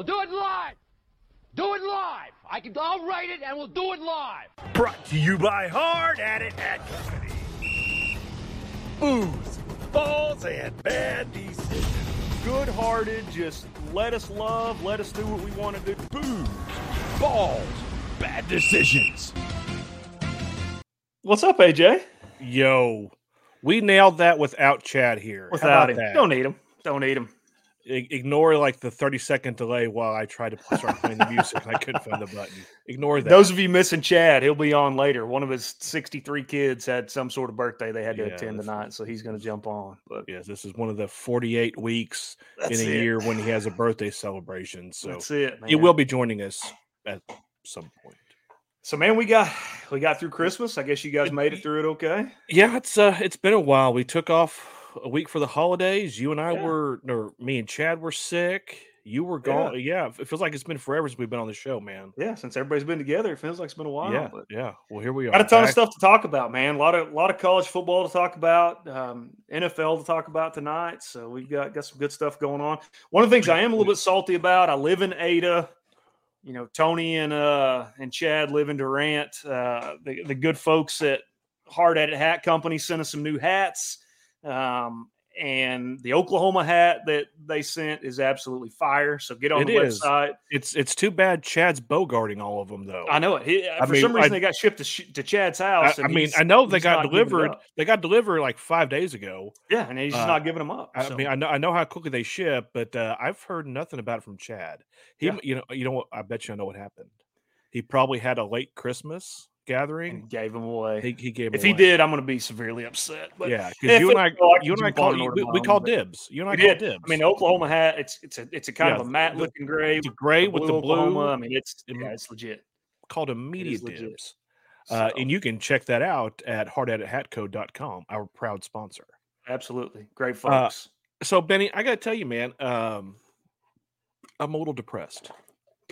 We'll do it live. Do it live. I can. I'll write it, and we'll do it live. Brought to you by Hard at It Hat Company. Booze, balls, and bad decisions. Good hearted, just let us love, let us do what we want to do. Booze, balls, bad decisions. What's up, AJ? Yo, we nailed that without Chad here. Without him, that? don't need him. Don't need him. Ignore like the 30 second delay while I tried to start playing the music and I couldn't find the button. Ignore that. Those of you missing Chad, he'll be on later. One of his 63 kids had some sort of birthday they had to Yeah, attend tonight, so he's going to jump on. But yes, this is one of the 48 weeks That's in a it. year when he has a birthday celebration. So that's it. Man. he will be joining us at some point. So, man, we got we got through Christmas. I guess you guys made it through it okay. Yeah, it's uh it's been a while. We took off a week for the holidays. You and I Yeah. were or me and Chad were sick. You were gone. Yeah. it feels like it's been forever since we've been on the show, man. Yeah, since everybody's been together, it feels like it's been a while. yeah, but yeah. Well, here we are. got a ton of stuff to talk about, man. A lot of a lot of college football to talk about, um, NFL to talk about tonight. So we've got got some good stuff going on. One of the things I am a little bit salty about. I live in Ada. You know, Tony and uh and Chad live in Durant. Uh, the the good folks at Hard at It Hat Company sent us some new hats. Um, and the Oklahoma hat that they sent is absolutely fire. So get on It the is. website. It's it's too bad Chad's bogarting all of them though. I know it. He, I for mean, some reason, I- they got shipped to, to Chad's house. I and mean, I know they got not giving it delivered. They got delivered like five days ago. Yeah, and he's just Uh, not giving them up. I mean, I know I know how quickly they ship, but uh, I've heard nothing about it from Chad. He, Yeah. you know, you know what? I bet you I know what happened. He probably had a late Christmas gathering. gave him away. He, he gave. if him he did, I'm going to be severely upset. But yeah, because you and I, it's you and I jump call you, we, we call dibs. You and I call dibs. I mean, Oklahoma hat. It's it's a it's a kind Yeah, of a matte the- looking gray. the gray with the Oklahoma. blue. I mean, it's yeah, it's legit. called immediate legit. dibs. Uh, and you can check that out at hardatithatco.com, our proud sponsor. absolutely great Uh, folks. So, Benny, I got to tell you, man, um, I'm a little depressed.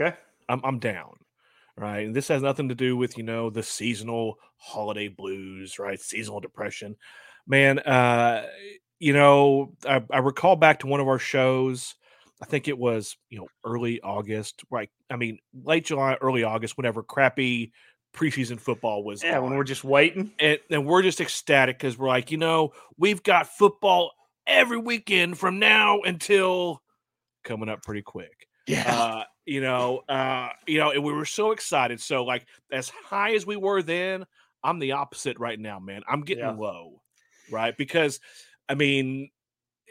okay. I'm, I'm down. Right. And this has nothing to do with, you know, the seasonal holiday blues, right? Seasonal depression. Man, uh, you know, I, I recall back to one of our shows. I think it was, you know, early August, right? I mean, late July, early August, whenever crappy preseason football was. Yeah, when we're just waiting. and, and we're just ecstatic because we're like, you know, we've got football every weekend from now until coming up pretty quick. Uh, you know, uh, you know, and we were so excited. So, like, as high as we were then, I'm the opposite right now, man. I'm getting Yeah. low, right? Because, I mean,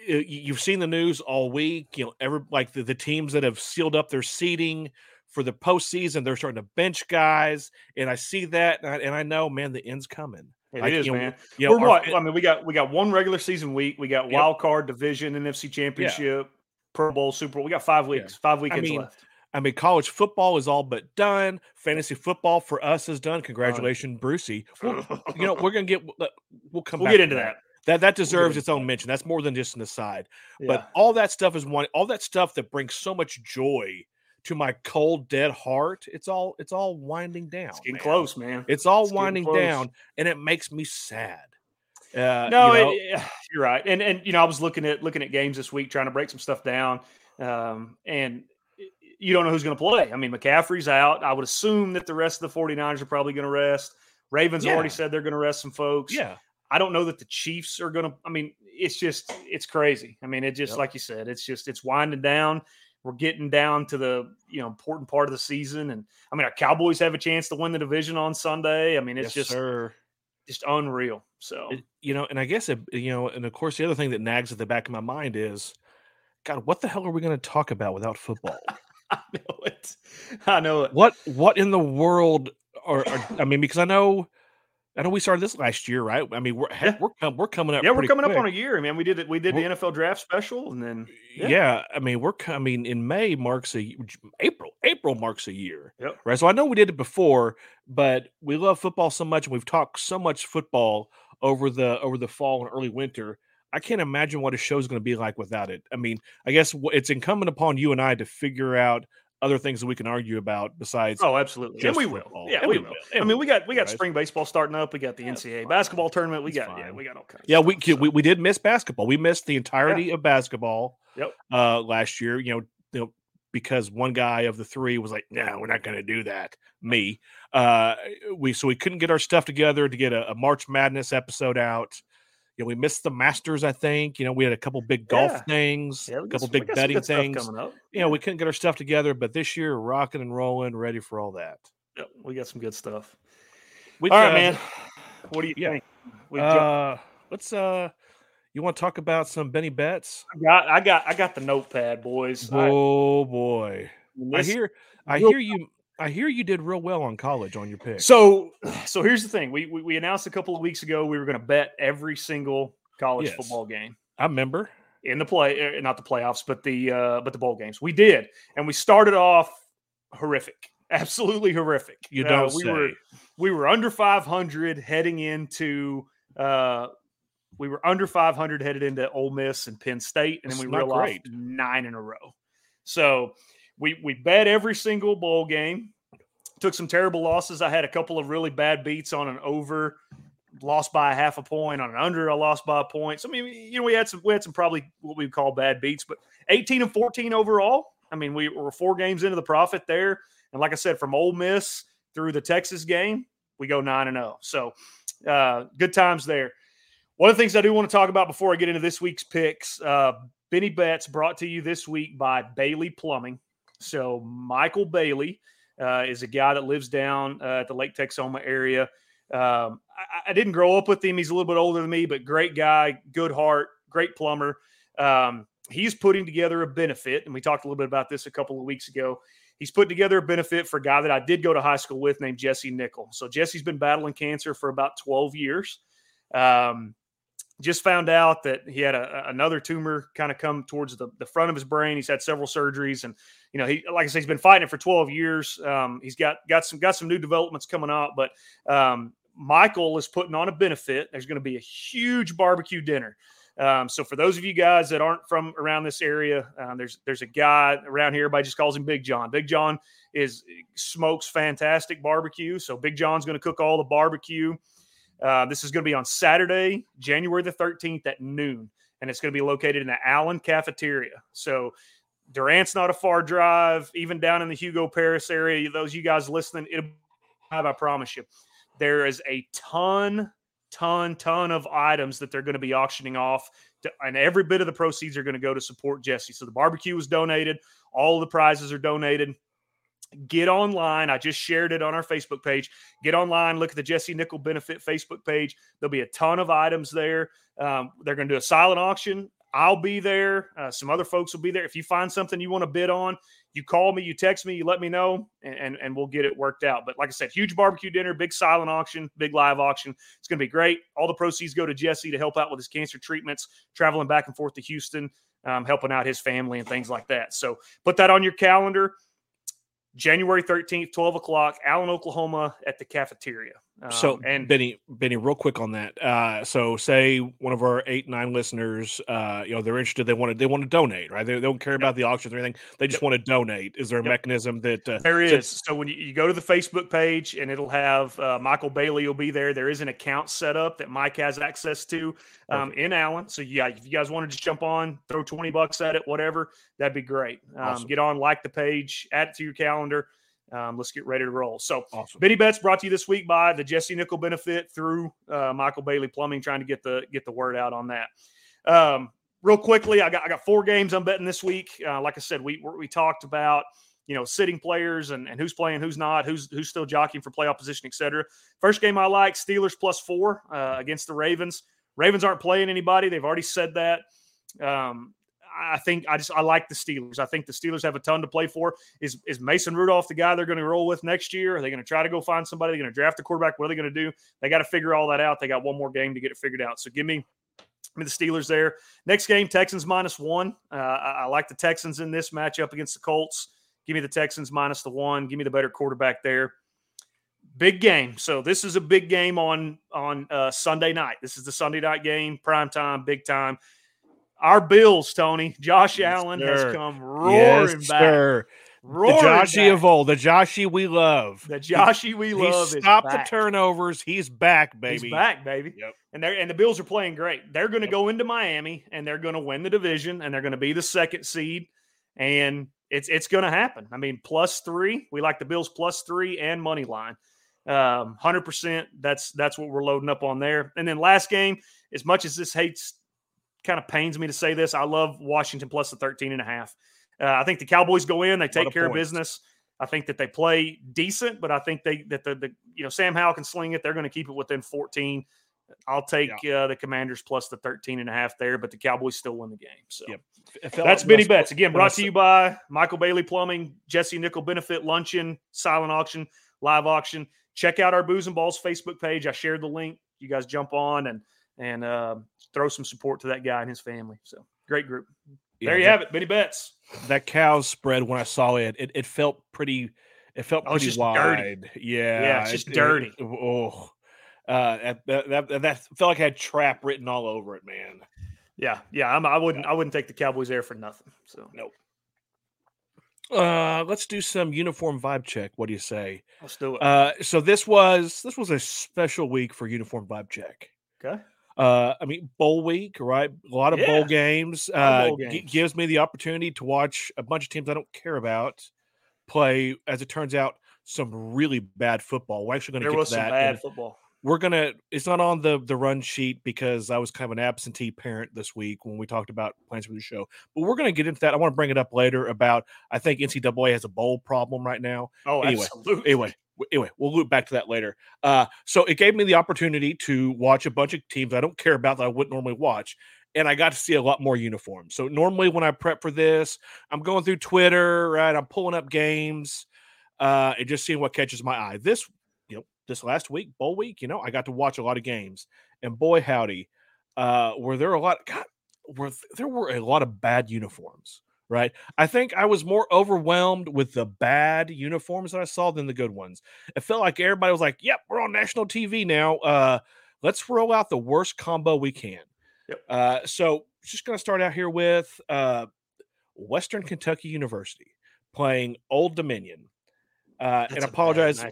you've seen the news all week. You know, every like the, the teams that have sealed up their seating for the postseason, they're starting to bench guys, and I see that, and I, and I know, man, the end's coming. It Like, is, you know, man. You know, We're our what? I mean, we got we got one regular season week. We got Yep. wild card division, NFC Championship, Pro Bowl, Super Bowl. We got five weeks, five weekends mean, left. I mean, college football is all but done. Fantasy football for us is done. Congratulations, Brucey. We'll, you know, we're gonna get. Uh, we'll come. We'll get into that. That that deserves good its own mention. That's more than just an aside. Yeah. But all that stuff is one. All that stuff that brings so much joy to my cold, dead heart. It's all. It's all winding down. it's getting man. close, man. It's all It's winding down, and it makes me sad. Uh, no, you know, it- you're right. And and you know, I was looking at looking at games this week, trying to break some stuff down. Um, and you don't know who's going to play. I mean, McCaffrey's out. I would assume that the rest of the 49ers are probably going to rest. Ravens Yeah. already said they're going to rest some folks. yeah, I don't know that the Chiefs are going to. I mean, it's just it's crazy. I mean, it just Yep. like you said, it's just it's winding down. We're getting down to the you know important part of the season, and I mean, our Cowboys have a chance to win the division on Sunday. I mean, it's yes, just sir. Just unreal. So It- you know, and I guess it, you know, and of course, the other thing that nags at the back of my mind is, God, what the hell are we going to talk about without football? I know it. I know it. what what in the world are, are I mean, because I know, I know we started this last year, right? I mean, we're heck, Yeah. we're com- we're coming up. Yeah, we're coming up on a year, man. We did it. We did the We're- NFL draft special, and then yeah. yeah. I mean, we're coming in May marks a April. April marks a year. Yep. Right. So I know we did it before, but we love football so much and we've talked so much football over the over the fall and early winter. I can't imagine what a show is going to be like without it. I mean, I guess it's incumbent upon you and I to figure out other things that we can argue about besides Oh, absolutely. And we will. football. Yeah, And we we will. will. I mean, we we got we got right? spring baseball starting up. We got the Yeah, NCAA basketball tournament. We It's got yeah, we got all kinds. Yeah, of we, stuff, could- so. we we did miss basketball. We missed the entirety of basketball. Yep. Uh, last year, you know, you know, because one guy of the three was like, "No, we're not going to do that." Me. Uh, we so we couldn't get our stuff together to get a, a March Madness episode out. You know, we missed the Masters. I think. You know, we had a couple big golf Yeah. things, Yeah, a couple big betting things. coming up. You know, we couldn't get our stuff together, but this year, rocking and rolling, ready for all that. Yep, we got some good stuff. We, All right, uh, man. What do you yeah. think? We Uh, let's. Uh, you want to talk about some Benny Betts? I got I got I got the notepad, boys. I- Oh boy. I hear I hear you I hear you did real well on college on your pick. So, so here's the thing. We we, we announced a couple of weeks ago we were going to bet every single college Yes. football game I remember. in the play, er, not the playoffs, but the uh, but the bowl games. We did, and we started off horrific, absolutely horrific. You Uh, don't we say. were we were under 500 heading into. Uh, we were under 500 headed into Ole Miss and Penn State, and then we not reeled off great. nine in a row. So we we bet every single bowl game. Took some terrible losses. I had a couple of really bad beats on an over, lost by a half a point. On an under, I lost by a point. So I mean, you know, we had some we had some probably what we would call bad beats, but 18 and 14 overall. I mean, we were four games into the profit there, and like I said, from Ole Miss through the Texas game, we go nine and zero. So uh, good times there. One of the things I do want to talk about before I get into this week's picks, uh, Benny Betts brought to you this week by Bailey Plumbing. So Michael Bailey uh, is a guy that lives down uh, at the Lake Texoma area. Um, I, I didn't grow up with him; he's a little bit older than me, but great guy, good heart, great plumber. Um, he's putting together a benefit, and we talked a little bit about this a couple of weeks ago. He's putting together a benefit for a guy that I did go to high school with named Jesse Nickel. So Jesse's been battling cancer for about 12 years. Um, just found out that he had a, another tumor kind of come towards the, the front of his brain. He's had several surgeries, and you know, he like I said, he's been fighting it for 12 years. Um, he's got got some got some new developments coming out, but um, Michael is putting on a benefit. There's going to be a huge barbecue dinner. Um, so for those of you guys that aren't from around this area, um, there's there's a guy around here. Everybody just calls him Big John. Big John is smokes fantastic barbecue. So Big John's going to cook all the barbecue. Uh, this is going to be on Saturday, January the 13th at noon, and it's going to be located in the Allen Cafeteria. So Durant's not a far drive, even down in the Hugo Paris area. Those you guys listening, it'll have, I promise you. There is a ton, ton, ton of items that they're going to be auctioning off, to, and every bit of the proceeds are going to go to support Jesse. So the barbecue was donated, all the prizes are donated. Get online. I just shared it on our Facebook page. Get online, look at the Jesse Nickel Benefit Facebook page. There'll be a ton of items there. Um, they're going to do a silent auction. I'll be there. Uh, some other folks will be there. If you find something you want to bid on, you call me, you text me, you let me know, and, and, and we'll get it worked out. But like I said, huge barbecue dinner, big silent auction, big live auction. It's going to be great. All the proceeds go to Jesse to help out with his cancer treatments, traveling back and forth to Houston, um, helping out his family and things like that. So put that on your calendar. January 13th, 12 o'clock, Allen, Oklahoma, at the cafeteria. So Um, and Benny, Benny, real quick on that. Uh, so say one of our eight, nine listeners, uh, you know, they're interested. They want to, they want to donate, right? They, they don't care about the auctions or anything. They just want to donate. Is there a Yep. mechanism that uh, There so- So when you, you go to the Facebook page and it'll have uh, Michael Bailey will be there. There is an account set up that Mike has access to um, in Allen. So yeah, if you guys want to just jump on, throw 20 bucks at it, whatever, that'd be great. Um, Awesome. Get on, like the page, add it to your calendar. Um, let's get ready to roll. So awesome? Benny Bets brought to you this week by the Jesse Nickel benefit through uh, Michael Bailey Plumbing, trying to get the get the word out on that. Um, real quickly, I got I got four games I'm betting this week. Uh, like I said, we we talked about you know sitting players and, and who's playing, who's not, who's who's still jockeying for playoff position, etc. First game I like Steelers plus four uh, against the Ravens. Ravens aren't playing anybody. They've already said that. Um, I think I just I like the Steelers. I think the Steelers have a ton to play for. Is is Mason Rudolph the guy they're going to roll with next year? Are they going to try to go find somebody? They're going to draft a quarterback. What are they going to do? They got to figure all that out. They got one more game to get it figured out. So give me, me the Steelers there. Next game, Texans minus one. Uh, I, I like the Texans in this matchup against the Colts. Give me the Texans minus the one. Give me the better quarterback there. Big game. So this is a big game on on uh, Sunday night. This is the Sunday night game, prime time, big time. Our Bills, Tony, Josh Yes, Allen sir. has come roaring yes, back. sir. The Roaring Joshy back. of old, the Joshy we love. The Joshy we He love is stopped the turnovers. He's back, baby. He's back, baby. Yep. And they and the Bills are playing great. They're going to Yep. go into Miami and they're going to win the division and they're going to be the second seed. And it's it's going to happen. I mean, plus three. We like the Bills plus three and money line. Um, hundred percent. That's that's what we're loading up on there. And then last game, as much as this hates kind of pains me to say this, I love Washington plus the 13 and a half. Uh, I think the Cowboys go in, they take care of business. I think that they play decent, but I think they that the, the you know Sam Howell can sling it. They're going to keep it within 14. I'll take uh, the Commanders plus the 13 and a half there, but the Cowboys still win the game. So Yep. That's Benny Betts. Again, brought to you by Michael Bailey Plumbing, Jesse Nickel Benefit Luncheon, Silent Auction, Live Auction. Check out our Booze and Balls Facebook page. I shared the link. You guys jump on and and uh, throw some support to that guy and his family. So great group. Yeah, there you that- have it, Benny Betts. that cow's spread when I saw it, it, it felt pretty. It felt Oh, pretty wide. dirty. Yeah, Yeah, it's it- just it- dirty. oh, uh, that, that, that felt like it had trap written all over it, man. Yeah, yeah. I'm, I wouldn't I wouldn't take the Cowboys there for nothing. So Nope. Uh, let's do some uniform vibe check. What do you say? let's do it. Uh, so this was this was a special week for uniform vibe check. okay. Uh, I mean, bowl week, right? A lot of Yeah. bowl games. Uh, bowl games. gives me the opportunity to watch a bunch of teams I don't care about play. As it turns out, some really bad football. We're actually going to get was to some that. bad football. We're gonna. It's not on the the run sheet because I was kind of an absentee parent this week when we talked about plans for the show. But we're gonna get into that. I want to bring it up later about. I think NCAA has a bowl problem right now Oh, anyway, absolutely. anyway, anyway, we'll loop back to that later. Uh, so it gave me the opportunity to watch a bunch of teams I don't care about that I wouldn't normally watch, and I got to see a lot more uniforms. So normally when I prep for this, I'm going through Twitter, right? I'm pulling up games, uh, and just seeing what catches my eye. This, you know, this last week, bowl week, you know, I got to watch a lot of games, and boy howdy, uh, were there a lot? God, were there were a lot of bad uniforms right? I think I was more overwhelmed with the bad uniforms that I saw than the good ones. It felt like everybody was like, "Yep, we're on national TV now. Uh, let's roll out the worst combo we can." Yep. Uh, so just going to start out here with uh, Western Kentucky University playing Old Dominion. Uh, That's and apologize.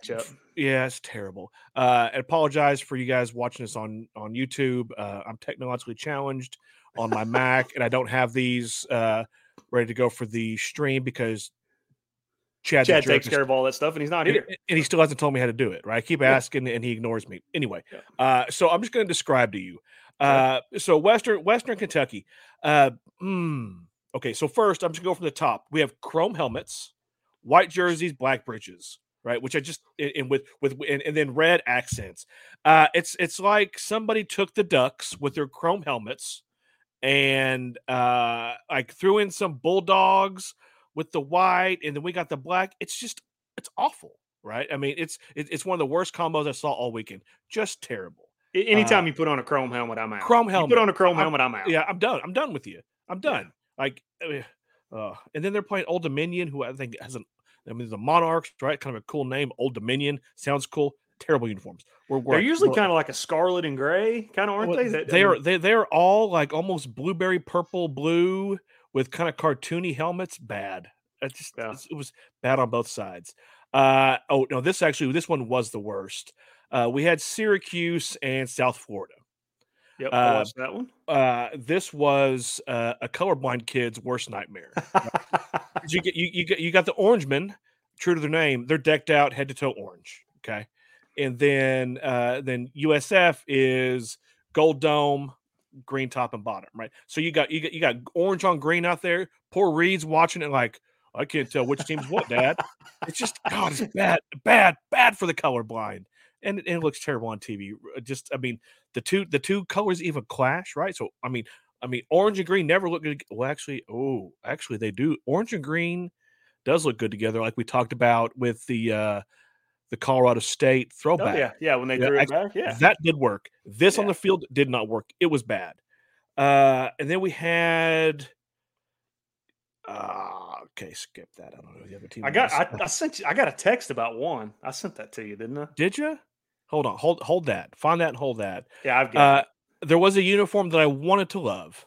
Yeah, it's terrible. Uh, and apologize for you guys watching this on on YouTube. Uh, I'm technologically challenged on my Mac, and I don't have these uh, ready to go for the stream because Chad, Chad takes care of all that stuff, and he's not here. and he still hasn't told me how to do it. Right? I keep asking, and he ignores me. Anyway, Yeah. uh, so I'm just going to describe to you. Uh, so Western Western Kentucky. Uh, mm, okay, so first I'm just going to go from the top. We have chrome helmets, white jerseys, black breeches, right? Which I just and and with with and, and then red accents. Uh, it's it's like somebody took the Ducks with their chrome helmets and uh, like threw in some bulldogs with the white, and then we got the black. It's just it's awful, right? I mean, it's it's one of the worst combos I saw all weekend. Just terrible. A- Anytime you put on a chrome helmet, I'm out. uh, Chrome You helmet. put on a chrome I'm- helmet, I'm out. Yeah, I'm done. I'm done with you. I'm Yeah. done. Like, uh, uh, and then they're playing Old Dominion, who I think has an. I mean, the Monarchs, right? Kind of a cool name. Old Dominion sounds cool. Terrible uniforms. We're, They're usually kind of like a scarlet and gray, kind of, aren't well, they? That- I they are they they're all like almost blueberry purple blue with kind of cartoony helmets. Bad. It just Yeah. it was bad on both sides. Uh oh no, this actually this one was the worst. Uh, we had Syracuse and South Florida. Yep, I uh, watched that one. Uh, this was uh, a colorblind kid's worst nightmare. you get you you get you got the Orangemen, true to their name. They're decked out head to toe orange. Okay, and then uh, then USF is gold dome, green top and bottom. Right. So you got you got you got orange on green out there. Poor Reed's watching it like I can't tell which team's what, Dad. It's just God, it's bad, bad, bad for the colorblind, and, and it looks terrible on TV. Just I mean the two the two colors even clash, right? So I mean. I mean, orange and green never look good. Well, actually, oh, actually, they do. Orange and green does look good together, like we talked about with the uh the Colorado State Oh, throwback. yeah, yeah. When they Yeah, threw it back, yeah. That did work. This on the field did not work. It was bad. Uh and then we had uh okay, skip that. I don't know the other team. I got. I, I sent you. I got a text about one. I sent that to you, didn't I? did you? Hold on, hold hold that. Find that and hold that. Yeah, I've got. Uh it. there was a uniform that I wanted to love.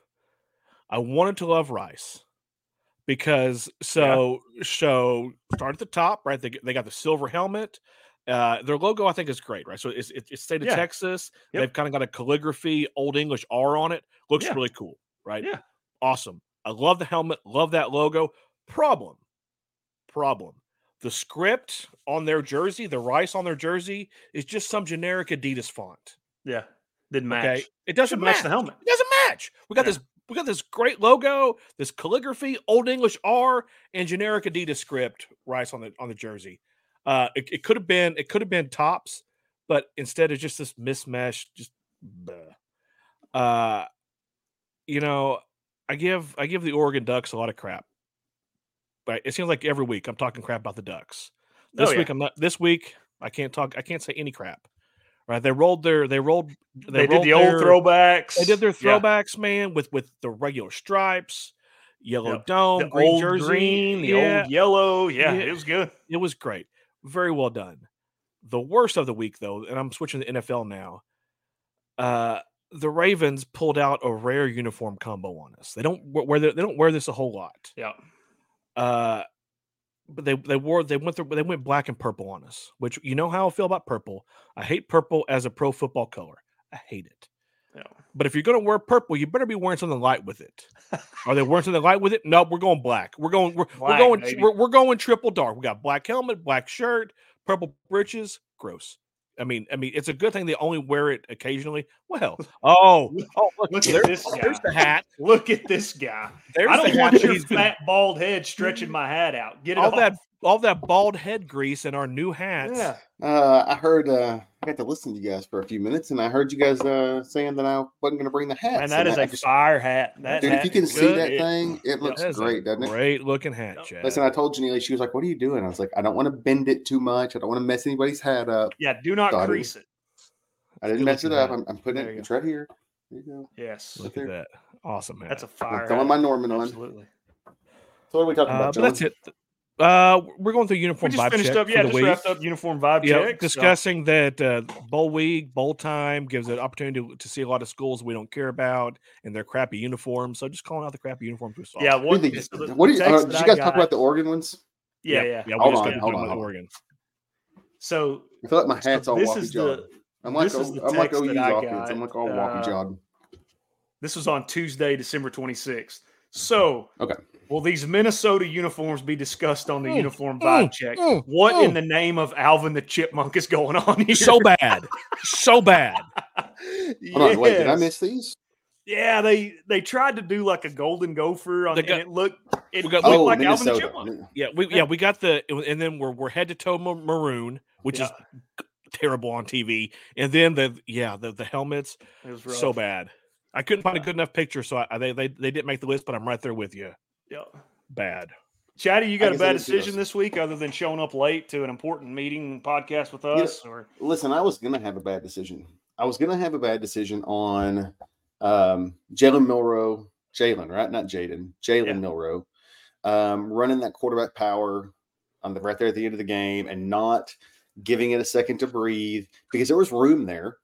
I wanted to love Rice because so so start at the top, right? They, they got the silver helmet. Uh, their logo, I think, is great, right? So it's it's, state of Yeah. Texas. Yep. They've kind of got a calligraphy, old English R on it. Looks Yeah. really cool, right? Yeah. awesome. I love the helmet. Love that logo. Problem, problem. The script on their jersey, the Rice on their jersey, is just some generic Adidas font. yeah, didn't match. Okay, it doesn't Should match match the helmet. it doesn't match. We got Yeah. this. We got this great logo, this calligraphy, old English R, and generic Adidas script rice on the on the jersey. Uh, it, it could have been it could have been tops, but instead it's just this mismatch. Just, uh, you know, I give I give the Oregon Ducks a lot of crap. Right, it seems like every week I'm talking crap about the Ducks. Oh, This yeah. week I'm not. This week I can't talk. I can't say any crap. Right, they rolled their they rolled They, did rolled the old throwbacks. they did their Yeah. throwbacks, man, with with the regular stripes, yellow Yep. dome, The green old jersey, green, the yeah, old yellow. Yeah, Yeah. it was good. it was great, very well done. The worst of the week, though, and I'm switching to NFL now. Uh, the Ravens pulled out a rare uniform combo on us. They don't wear the, they don't wear this a whole lot. Yeah, Uh, but they they wore they went through, they went black and purple on us. Which you know how I feel about purple. I hate purple as a pro football color. I hate it. yeah. But if you're going to wear purple, you better be wearing something light with it. Are they wearing something light with it? No, we're going black. We're going we're, Black, we're going we're, we're going triple dark. We got black helmet, black shirt, purple breeches. Gross. I mean, I mean, it's a good thing they only wear it occasionally. Well, oh, oh, look, Look at there- this There's guy. the hat. Look at this guy. There's I don't want your fat bald head stretching my hat out. Get it all off. that all that bald head grease and our new hats. Yeah. Uh, I heard. Uh, I got to listen to you guys for a few minutes, and I heard you guys uh, saying that I wasn't going to bring the hats. And that and is I a just- fire hat. That dude. If you can see good. that thing, it looks That is a great, doesn't it? Great looking hat, Chad. Listen, I told Janelle. She was like, "What are you doing?" I was like, "I don't want to bend it too much. I don't want to mess anybody's hat up. Yeah, do not Thought it crease it. I didn't mess it up. I'm, I'm putting There it. you It's right here. There you go. Yes. Look at that. Awesome hat. That's a I'm fire throwing hat. my Norman on. Absolutely. So what are we talking Uh, about, but John? that's it. Uh, we're going through We uniform just vibe finished check up. for Yeah, the just week. wrapped up uniform vibe yeah, check. so- discussing that uh, bowl week, bowl time gives an opportunity to, to see a lot of schools we don't care about and their crappy uniforms. So just calling out the crappy uniforms we saw. Yeah, What what, so the- what do the you, uh, did you I guys talk about the Oregon ones? yeah, Yeah, yeah. yeah. Hold on, hold on, hold on. Oregon. So I feel like my So hat's all this wacky is the I'm like, this is the I'm like text OU's that I offense. got, I'm like all wacky uh, jawed. this was on Tuesday, December 26th. So Okay. Will these Minnesota uniforms be discussed on the Mm, uniform mm, vibe check? mm, what in mm. the name of Alvin the Chipmunk is going on here? So bad. so bad. Hold on, wait, did I miss these? Yeah, they they tried to do like a golden gopher on, They and it looked it we got- looked Oh, like Alvin the Minnesota. Chipmunk. Yeah, we yeah we got the and then we're we're head to toe ma- maroon, which is terrible on TV, and then the yeah the the helmets it was rough. so bad. I couldn't find a good enough picture, so I, they they they didn't make the list, but I'm right there with you. Yeah. Bad. Chatty, you got a bad didn't see those. decision this week other than showing up late to an important meeting podcast with us? Or Listen, I was gonna have a bad decision. I was gonna have a bad decision on um Jalen Milroe, Jalen, right? Not Jaden, Jalen Yeah. Milroe, um, running that quarterback power on the right there at the end of the game and not giving it a second to breathe because there was room there.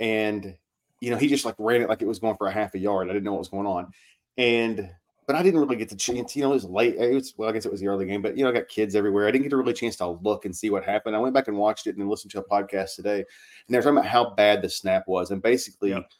And, you know, he just like ran it like it was going for a half a yard. I didn't know what was going on. And, but I didn't really get the chance, you know, it was late. It was, well, I guess it was the early game, but, you know, I got kids everywhere. I didn't get a really chance to look and see what happened. I went back and watched it and listened to a podcast today. And they're talking about how bad the snap was. And basically, Yep.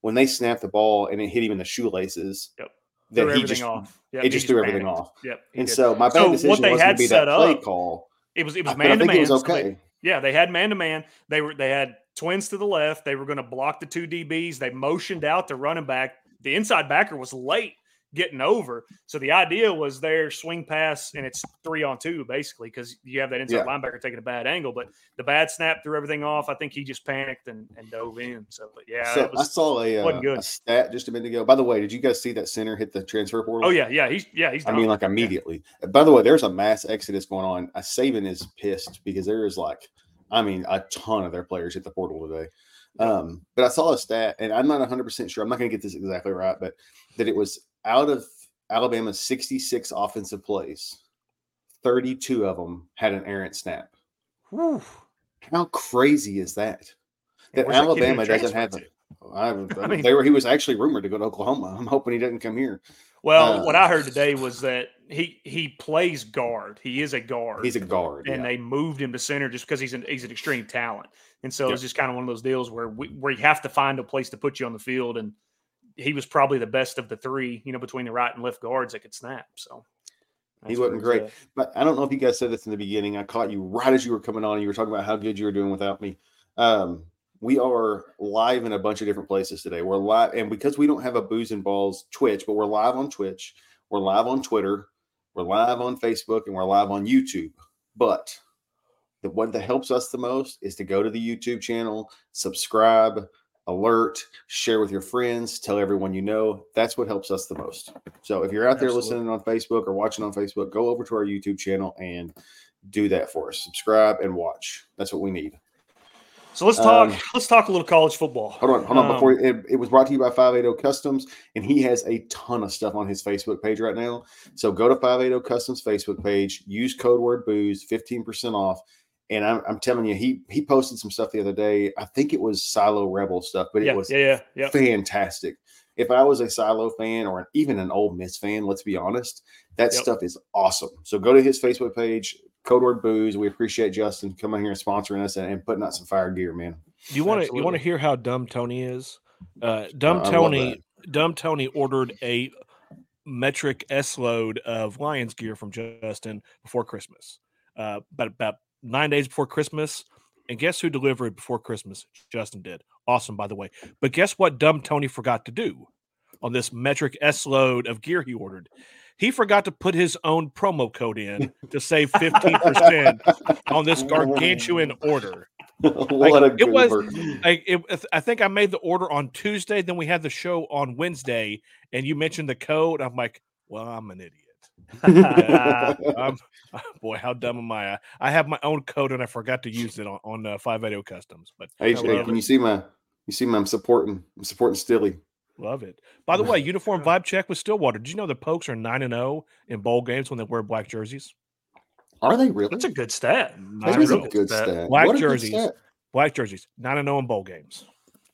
when they snapped the ball and it hit him in the shoelaces, Yep. that Threw he everything just, off. Yep, it he just threw everything off. Yep. And did. so my bad So what decision they was had going to be set that play up- call. it was it was man to it man. was so they- okay. Yeah, they had man to man. They were they had twins to the left. They were going to block the two DBs. They motioned out the running back. The inside backer was late getting over. So the idea was their swing pass, and it's three on two basically because you have that inside Yeah. linebacker taking a bad angle. But the bad snap threw everything off. I think he just panicked and, and dove in. So but yeah, so it I was, saw a, uh, a stat just a minute ago. By the way, did you guys see that center hit the transfer portal? oh yeah, yeah, he's yeah he's. I mean, like immediately. By the way, there's a mass exodus going on. Uh, Saban is pissed because there is like, I mean, a ton of their players hit the portal today. Um, but I saw a stat, and I'm not 100 percent sure. I'm not going to get this exactly right, but that it was out of Alabama's 66 offensive plays, 32 of them had an errant snap. Whew. How crazy is that? That Where's Alabama doesn't have transfer it. I, I mean- they were. He was actually rumored to go to Oklahoma. I'm hoping he doesn't come here. Well, Uh, what I heard today was that he he plays guard. He is a guard. He's a guard. and yeah. they moved him to center just because he's an he's an extreme talent. And so Yep. it's just kind of one of those deals where we, where you have to find a place to put you on the field, and he was probably the best of the three, you know, between the right and left guards that could snap. So He wasn't great. at. But I don't know if you guys said this in the beginning. I caught you right as you were coming on. You were talking about how good you were doing without me. Um, we are live in a bunch of different places today. We're live, and because we don't have a booze and balls Twitch, but we're live on Twitch, we're live on Twitter, we're live on Facebook, and we're live on YouTube. But the one that helps us the most is to go to the YouTube channel, subscribe, alert, share with your friends, tell everyone you know. That's what helps us the most. So if you're out there Absolutely. listening on Facebook or watching on Facebook, go over to our YouTube channel and do that for us. Subscribe and watch. That's what we need. So let's talk. Um, let's talk a little college football. Hold on, hold on. Um, Before it, it was brought to you by 580 Customs, and he has a ton of stuff on his Facebook page right now. So go to 580 Customs Facebook page, use code word booze, 15% off. And I'm, I'm telling you, he he posted some stuff the other day. I think it was Silo Rebel stuff, but yeah, it was yeah, yeah, yeah. fantastic. If I was a Silo fan or even an Ole Miss fan, let's be honest, that Yep. stuff is awesome. So go to his Facebook page, code word booze. We appreciate Justin coming here and sponsoring us and, and putting out some fire gear, man. Do you want to you want to hear how dumb Tony is? Uh, dumb I love Tony, dumb Tony ordered a metric S load of Lions gear from Justin before Christmas, uh, about about nine days before Christmas. And guess who delivered before Christmas? Justin did. Awesome, by the way. But guess what? Dumb Tony forgot to do on this metric S load of gear he ordered. He forgot to put his own promo code in to save fifteen percent on this gargantuan order. what a it was-. I, it, I think I made the order on Tuesday. Then we had the show on Wednesday, and you mentioned the code. I'm like, well, I'm an idiot. Yeah, I'm, boy, how dumb am I? I have my own code, and I forgot to use it on, on uh, 580 Customs. But Hey, hey, can you see my? You see my? I'm supporting. I'm supporting Stilly. Love it. By the way, uniform vibe check with Stillwater. Did you know the Pokes are nine and zero in bowl games when they wear black jerseys? Are they really? That's a good stat. That Nine a and oh. good stat. stat. Black What jerseys. stat. Black jerseys, nine and zero in bowl games.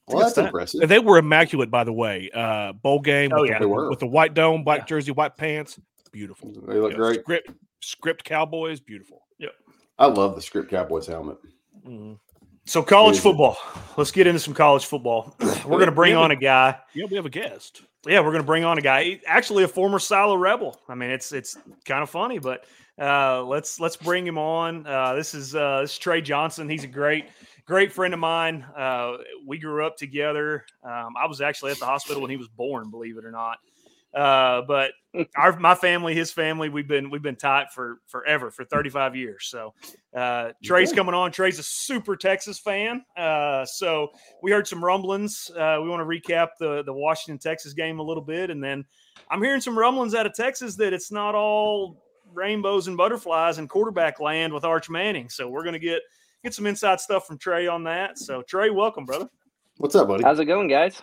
Well, that's stat. impressive. They were immaculate, by the way. Uh, bowl game Oh, with, yeah. the, They were. with the white dome, black Yeah. jersey, white pants. Beautiful. They look Yeah, great. Script, script Cowboys, beautiful. Yep. I love the script Cowboys helmet. Mhm. So college Is football. Let's get into some college football. We're going to bring on a guy. Yeah, we have a guest. Yeah, we're going to bring on a guy, actually a former Silo Rebel. I mean, it's it's kind of funny, but uh, let's let's bring him on. Uh, this is uh, this is Trey Johnson. He's a great great friend of mine. Uh, we grew up together. Um, I was actually at the hospital when he was born, believe it or not. Uh, but our my family, his family, we've been we've been tight for forever for 35 years. So uh, Trey's coming on. Trey's a super Texas fan. Uh, so we heard some rumblings. Uh, we want to recap the the Washington Texas game a little bit, and then I'm hearing some rumblings out of Texas that it's not all rainbows and butterflies and quarterback land with Arch Manning. So we're gonna get get some inside stuff from Trey on that. So Trey, welcome, brother. What's up, buddy? How's it going, guys?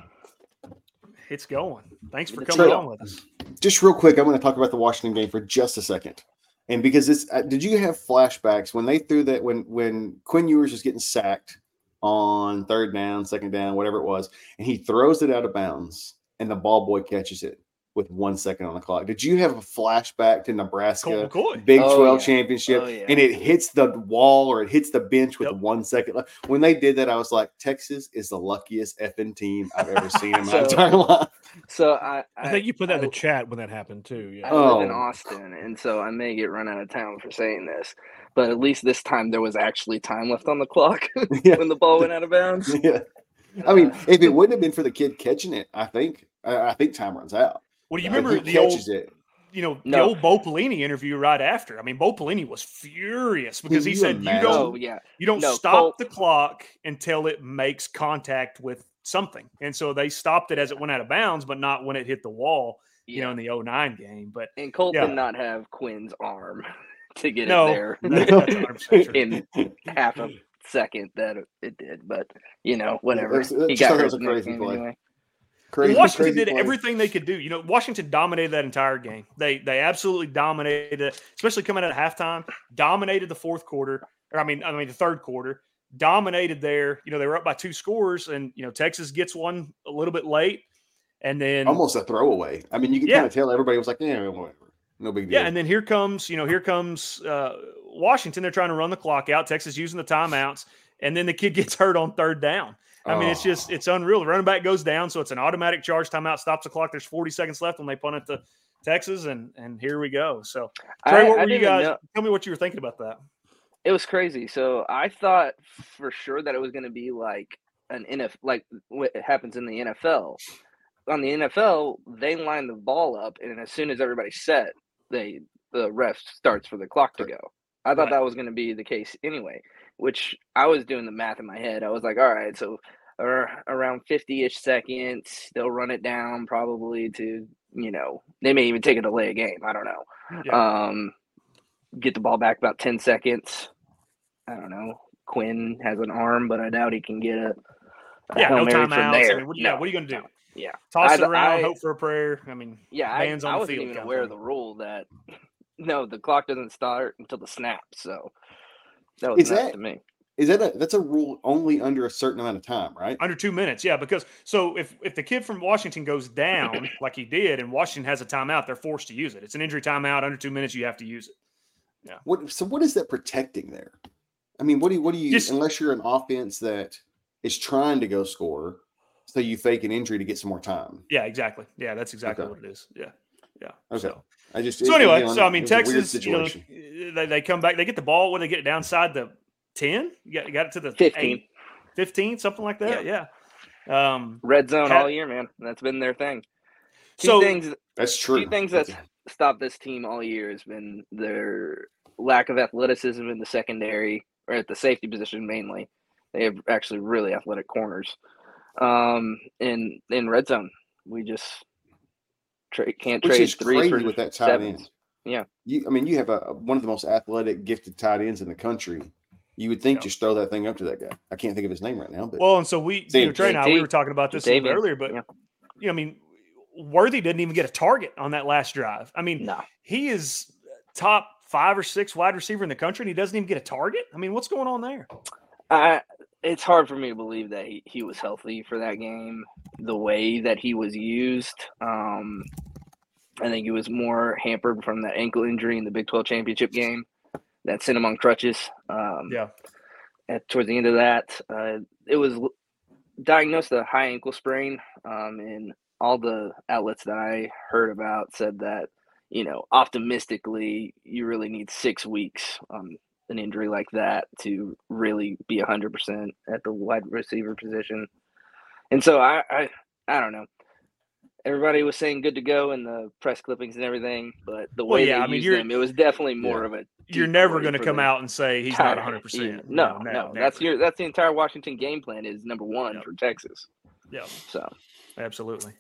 It's going. Thanks for coming on with us. Just real quick, I'm going to talk about the Washington game for just a second. And because it's, uh, did you have flashbacks when they threw that when when Quinn Ewers was getting sacked on third down, second down, whatever it was, and he throws it out of bounds, and the ball boy catches it with one second on the clock. Did you have a flashback to Nebraska Big Oh, 12 yeah. championship Oh, yeah. and it hits the wall or it hits the bench with Yep. one second left? When they did that, I was like, Texas is the luckiest effing team I've ever seen in my So- entire life. So I, I think you put that in the chat when that happened too. I Oh. live in oh. Austin, and so I may get run out of town for saying this, but at least this time there was actually time left on the clock Yeah. when the ball went out of bounds. yeah. I mean, if it wouldn't have been for the kid catching it, I think I, I think time runs out. Well, do you remember he the old, it. you know, the old Bo Pelini interview right after. I mean, Bo Pelini was furious because he you said you don't Oh yeah, you don't No, stop Colt- the clock until it makes contact with something. And so they stopped it as it went out of bounds, but not when it hit the wall, you know, in the 09 game. But and Colt yeah. did not have Quinn's arm to get No. it there that's 100% true. in half a second that it- it did. But you know, whatever. That's- that's he just got thought that hurt was a crazy play. anyway. Crazy, Washington crazy did play. everything they could do. You know, Washington dominated that entire game. They they absolutely dominated it, especially coming out of halftime. Dominated the fourth quarter, or I mean, I mean the third quarter. Dominated there. You know, they were up by two scores, and you know Texas gets one a little bit late, and then almost a throwaway. I mean, you can Yeah. kind of tell everybody was like, yeah, whatever. No big deal. Yeah, and then here comes, you know, here comes uh, Washington. They're trying to run the clock out. Texas using the timeouts, and then the kid gets hurt on third down. I mean, it's oh. just Oh. it's unreal. The running back goes down, so it's an automatic charge timeout, stops the clock. There's 40 seconds left when they punt it to Texas, and and here we go. So, Trey, I- what were you guys? know- Tell me what you were thinking about that. It was crazy. So I thought for sure that it was going to be like an NF, like what happens in the NFL. On the NFL, they line the ball up, and as soon as everybody's set, they the ref starts for the clock to go. I thought Right. that was going to be the case anyway. Which I was doing the math in my head. I was like, all right, so ar- around fifty-ish seconds, they'll run it down probably to you know they may even take a delay a game. I don't know. Yeah. Um, get the ball back about 10 seconds. I don't know. Quinn has an arm, but I doubt he can get a, a Yeah, Hail no Mary from timeouts. I there. mean, what, yeah, what are you going to do? no. Yeah. Toss I- it around, I- hope for a prayer. I mean, Yeah, I, on I the wasn't field even aware of the rule that no, the clock doesn't start until the snap. So that was Is nuts that- to me. Is that a that's a rule only under a certain amount of time, right? under two minutes. Yeah, because so if if the kid from Washington goes down like he did, and Washington has a timeout, they're forced to use it. It's an injury timeout. Under two minutes, you have to use it. Yeah. What so what is that protecting there? I mean, what do you what do you Just- unless you're an offense that is trying to go score, so you fake an injury to get some more time. Yeah, exactly. Yeah, that's exactly Okay. what it is. Yeah, yeah. Okay. So, I just so anyway, again, so I mean, was a weird Texas, you know, they, they come back, they get the ball when they get it downside the ten. You got, you got it to the 15. eight, 15, something like that. Yeah. Um. Red zone Ha- all year, man. That's been their thing. Two So things That's true. two things that's stopped this team all year has been their lack of athleticism in the secondary or at the safety position mainly. They have actually really athletic corners. Um, in in red zone, we just tra- can't which trade is three crazy for with that tight sevens. end. Yeah. You, I mean, you have a one of the most athletic, gifted tight ends in the country. You would think Yeah. just throw that thing up to that guy. I can't think of his name right now, but Well, and so we, you know, Trey and I, we were talking about this a little bit earlier, but yeah. you know, I mean, Worthy didn't even get a target on that last drive. I mean, No, he is top five or six wide receiver in the country, and he doesn't even get a target. I mean, what's going on there? I. It's hard for me to believe that he, he was healthy for that game. The way that he was used, um, I think he was more hampered from that ankle injury in the Big Twelve championship game that sent him on crutches. Um, Yeah, at towards the end of that, uh, it was diagnosed a high ankle sprain, um, and all the outlets that I heard about said that you know optimistically you really need six weeks on an injury like that to really be hundred percent at the wide receiver position, and so I, I I don't know. Everybody was saying good to go in the press clippings and everything, but the Well, way yeah, they I mean, them, it was definitely more of a you're never going to come them. out and say he's not Tired. 100. percent No, no, that's your that's the entire Washington game plan is number one Yep. for Texas. yeah. So Absolutely.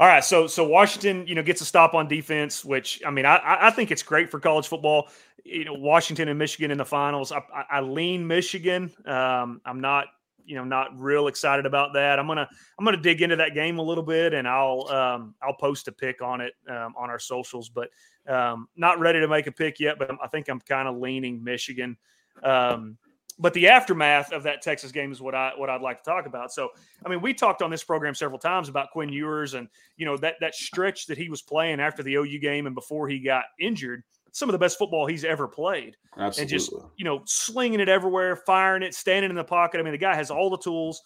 All right, so so Washington, you know, gets a stop on defense, which I mean, I I think it's great for college football. You know, Washington and Michigan in the finals. I, I, I lean Michigan. Um, I'm not, you know, not real excited about that. I'm gonna I'm gonna dig into that game a little bit, and I'll um, I'll post a pick on it um, on our socials. But um, not ready to make a pick yet. But I think I'm kind of leaning Michigan. Um, but the aftermath of that Texas game is what I what I'd like to talk about. So, I mean, we talked on this program several times about Quinn Ewers and you know that that stretch that he was playing after the OU game and before he got injured some of the best football he's ever played. Absolutely. And just, you know, slinging it everywhere, firing it, standing in the pocket. I mean, the guy has all the tools.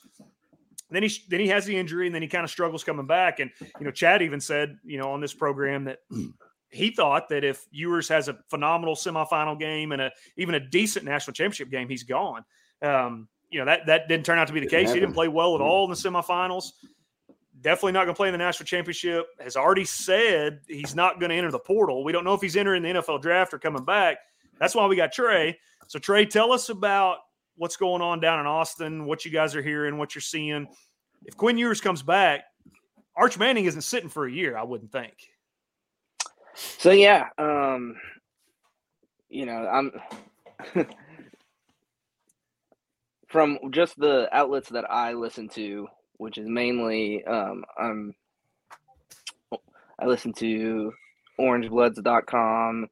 Then he then he has the injury, and then he kind of struggles coming back. And you know, Chad even said, you know, on this program that he thought that if Ewers has a phenomenal semifinal game and a even a decent national championship game, he's gone. Um, you know that that didn't turn out to be the case. He didn't play well at all in the semifinals definitely not going to play in the national championship. Has already said he's not going to enter the portal. We don't know if he's entering the NFL draft or coming back. That's why we got Trey. So Trey, tell us about what's going on down in Austin, what you guys are hearing, what you're seeing. If Quinn Ewers comes back, Arch Manning isn't sitting for a year, I wouldn't think. So yeah, um, you know, I'm from just the outlets that I listen to which is mainly um, um I listen to orangebloods.com,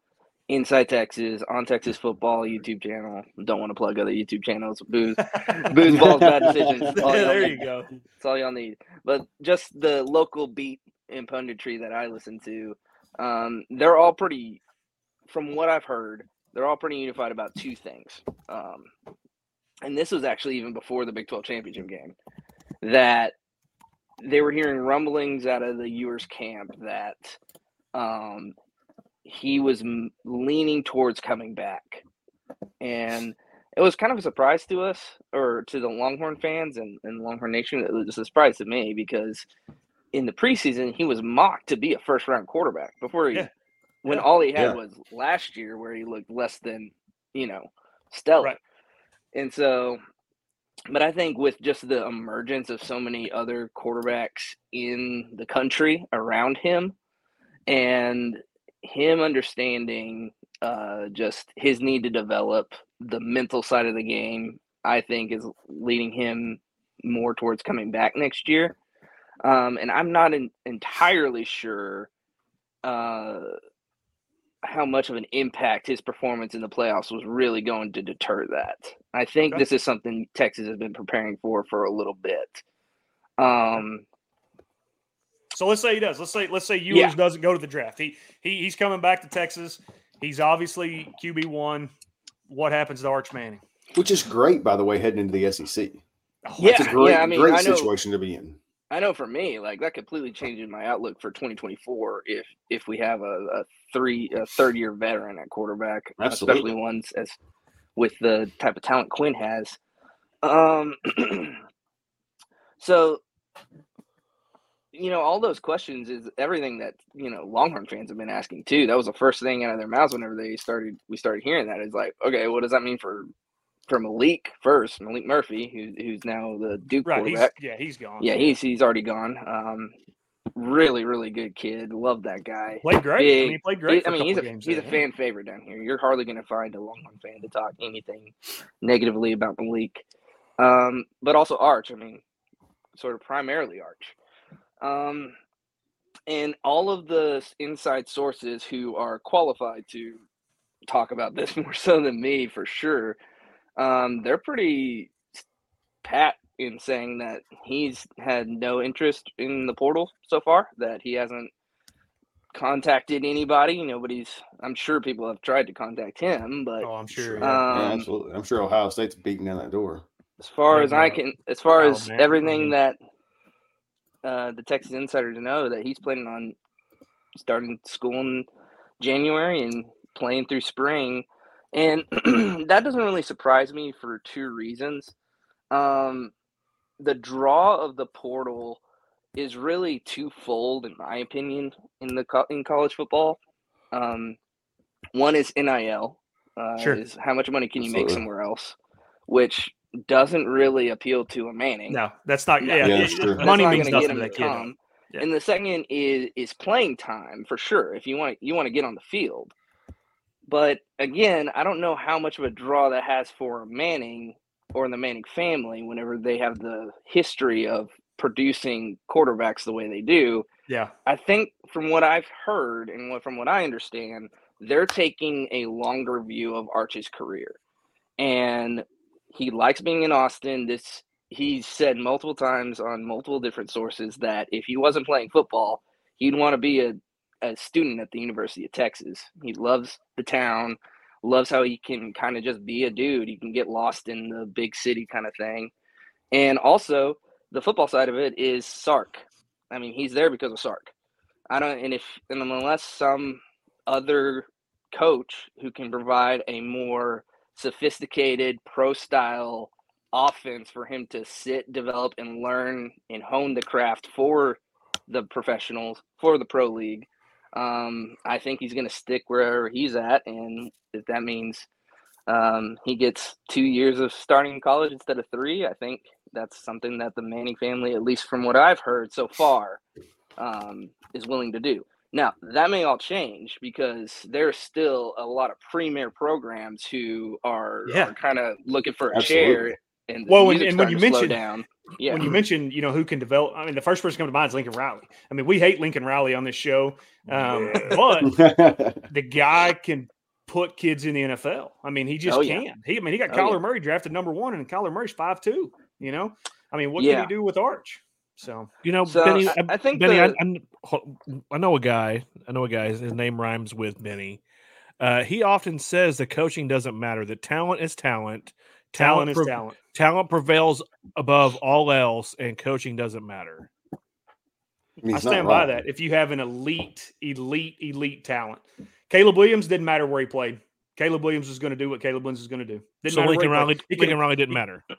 Inside Texas, on Texas football YouTube channel. Don't want to plug other YouTube channels. Booze, booze, balls, bad decisions. Yeah, there you go. That's all y'all need. But just the local beat and punditry that I listen to, um, they're all pretty. From what I've heard, they're all pretty unified about two things. Um, and this was actually even before the Big 12 championship game that they were hearing rumblings out of the Ewers camp that um, he was m- leaning towards coming back. And it was kind of a surprise to us or to the Longhorn fans and, and Longhorn Nation. It was a surprise to me because in the preseason, he was mocked to be a first round quarterback before he, yeah. when yeah. all he had yeah. was last year where he looked less than, you know, stellar. Right. And so but I think with just the emergence of so many other quarterbacks in the country around him and him understanding uh, just his need to develop the mental side of the game, I think is leading him more towards coming back next year. Um, and I'm not in, entirely sure uh, how much of an impact his performance in the playoffs was really going to deter that. I think okay. this is something Texas has been preparing for for a little bit. Um, so let's say he does. Let's say let's say Ewers yeah. doesn't go to the draft. He, he he's coming back to Texas. He's obviously QB one. What happens to Arch Manning? Which is great, by the way, heading into the SEC. Oh, yeah, it's a great, yeah, I mean, great I know, situation to be in. I know for me, like that completely changes my outlook for 2024 if if we have a, a three a third year veteran at quarterback, Absolutely. especially ones as with the type of talent Quinn has. Um, so you know, all those questions is everything that you know Longhorn fans have been asking too. That was the first thing out of their mouths whenever they started. We started hearing that is like, okay, what does that mean for for Maalik first, Maalik Murphy, who, who's now the Duke right, quarterback. He's, yeah, he's gone. Yeah, he's he's already gone. Um, really, really good kid. Love that guy. Played great. Big, I mean, he played great. I mean, he's a games he's there, a fan favorite down here. You're hardly going to find a Longhorn fan to talk anything negatively about Maalik. Um, but also Arch. I mean, sort of primarily Arch. Um, and all of the inside sources who are qualified to talk about this more so than me for sure um, they're pretty pat in saying that he's had no interest in the portal so far, that he hasn't contacted anybody. Nobody's, I'm sure people have tried to contact him, but oh, I'm sure. Yeah. Um, yeah, absolutely. I'm sure Ohio State's beating down that door. As far as I can, as far oh, as man. everything that uh, the Texas insiders know, that he's planning on starting school in January and playing through spring and that doesn't really surprise me for two reasons. Um, the draw of the portal is really twofold, in my opinion, in the in college football. Um, one is NIL, uh, sure. is how much money can you Absolutely. make somewhere else, which doesn't really appeal to a Manning. No, that's not. Yeah, yeah that's true. money means nothing to that kid. Yeah. And the second is is playing time for sure. If you want you want to get on the field, but again, I don't know how much of a draw that has for Manning or the Manning family, whenever they have the history of producing quarterbacks the way they do, Yeah. I think from what I've heard and what, from what I understand, they're taking a longer view of Arch's career. And he likes being in Austin. This he's said multiple times on multiple different sources that if he wasn't playing football, he'd want to be a, a student at the University of Texas. He loves the town, loves how he can kind of just be a dude. He can get lost in the big city kind of thing. And also, the football side of it is Sark. I mean, he's there because of Sark. I don't, and if and unless some other coach who can provide a more sophisticated pro style offense for him to sit, develop, and learn and hone the craft for the professionals for the pro league. Um, I think he's going to stick wherever he's at, and if that means um, he gets two years of starting college instead of three, I think that's something that the Manning family, at least from what I've heard so far, um, is willing to do. Now that may all change because there's still a lot of premier programs who are, Yeah. are kind of looking for a Absolutely. chair. And Well, when- and when you mentioned- down, yeah, When you mention, you know, who can develop, I mean, the first person to come to mind is Lincoln Riley. I mean, we hate Lincoln Riley on this show, um, but the guy can put kids in the NFL. I mean, he just Oh, yeah. can. He, I mean, he got Oh, Kyler yeah. Murray drafted number one, and Kyler Murray's five two. You know, I mean, what Yeah. can he do with Arch? So You know, So, Benny. I- I, I think Benny. the- I, I'm- I know a guy. I know a guy. His name rhymes with Benny. Uh, he often says the coaching doesn't matter. That talent is talent. Talent is pre- talent. Talent prevails above all else, and coaching doesn't matter. mean, I stand by that. If you have an elite, elite, elite talent, Caleb Williams didn't matter where he played. Caleb Williams was going to do what Caleb Williams was going to do. Didn't so Lincoln. Riley, He Lincoln Riley didn't matter.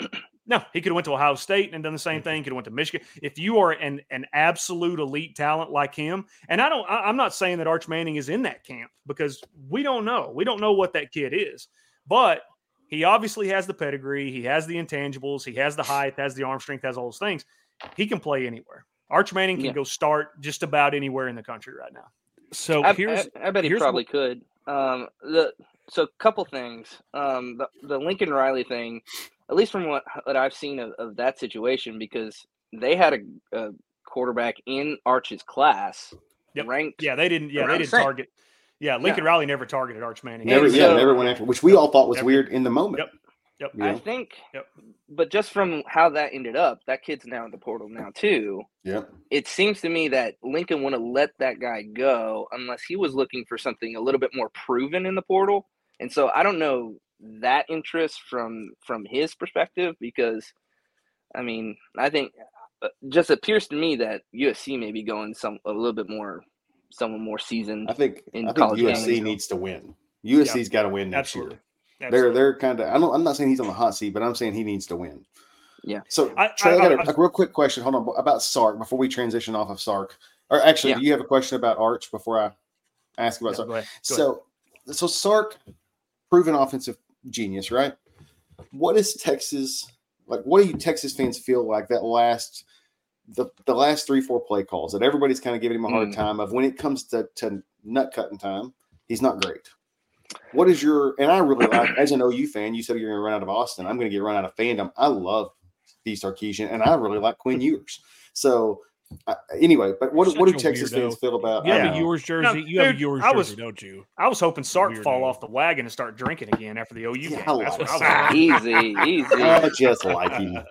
No, he could have went to Ohio State and done the same thing. Could have went to Michigan. If you are an an absolute elite talent like him, and I don't, I, I'm not saying that Arch Manning is in that camp because we don't know. We don't know what that kid is, but he obviously has the pedigree. He has the intangibles. He has the height. Has the arm strength. Has all those things. He can play anywhere. Arch Manning can Yeah. go start just about anywhere in the country right now. So I, here's I, I bet he probably could. Um, the so a couple things. Um, the, the Lincoln Riley thing, at least from what what I've seen of, of that situation, because they had a, a quarterback in Arch's class Yep. ranked. Yeah, they didn't. Yeah, they didn't same. target. Yeah, Lincoln Riley never targeted Arch Manning. Never, And yeah, never went after, which we all thought was Never. weird in the moment. Yep. Yep. You I think. Yep. But just from how that ended up, that kid's now in the portal now too. Yep. It seems to me that Lincoln wouldn't let that guy go unless he was looking for something a little bit more proven in the portal. And so I don't know that interest from from his perspective because, I mean, I think uh, just appears to me that USC may be going some a little bit more, someone more seasoned. I think In I think college USC games. needs to win. USC's got to win next Absolutely. year. They're they're kind of. I don't. I'm not saying he's on the hot seat, but I'm saying he needs to win. Yeah. So I- Trey, I, I- got a, a real quick question. Hold on about Sark before we transition off of Sark. Or actually, Yeah. do you have a question about Arch before I ask about Yeah, Sark? go ahead. Go ahead. So, so Sark, proven offensive genius, right? What is Texas like? What do you Texas fans feel like that last the the last three four play calls that everybody's kind of giving him a hard Mm. time of when it comes to to nut cutting time, he's not great. What is your and I really like as an OU fan, you said you're going to run out of Austin. I'm going to get run out of fandom. I love Steve Sarkisian and I really like Quinn Ewers. So uh, anyway, but what what do Texas weirdo. fans feel about? You have uh, a Ewers jersey. No, you have a Ewers I jersey, was- don't you? I was hoping Sark to fall off the wagon and start drinking again after the OU Yeah, game. I That's what I was easy, easy. I just like him.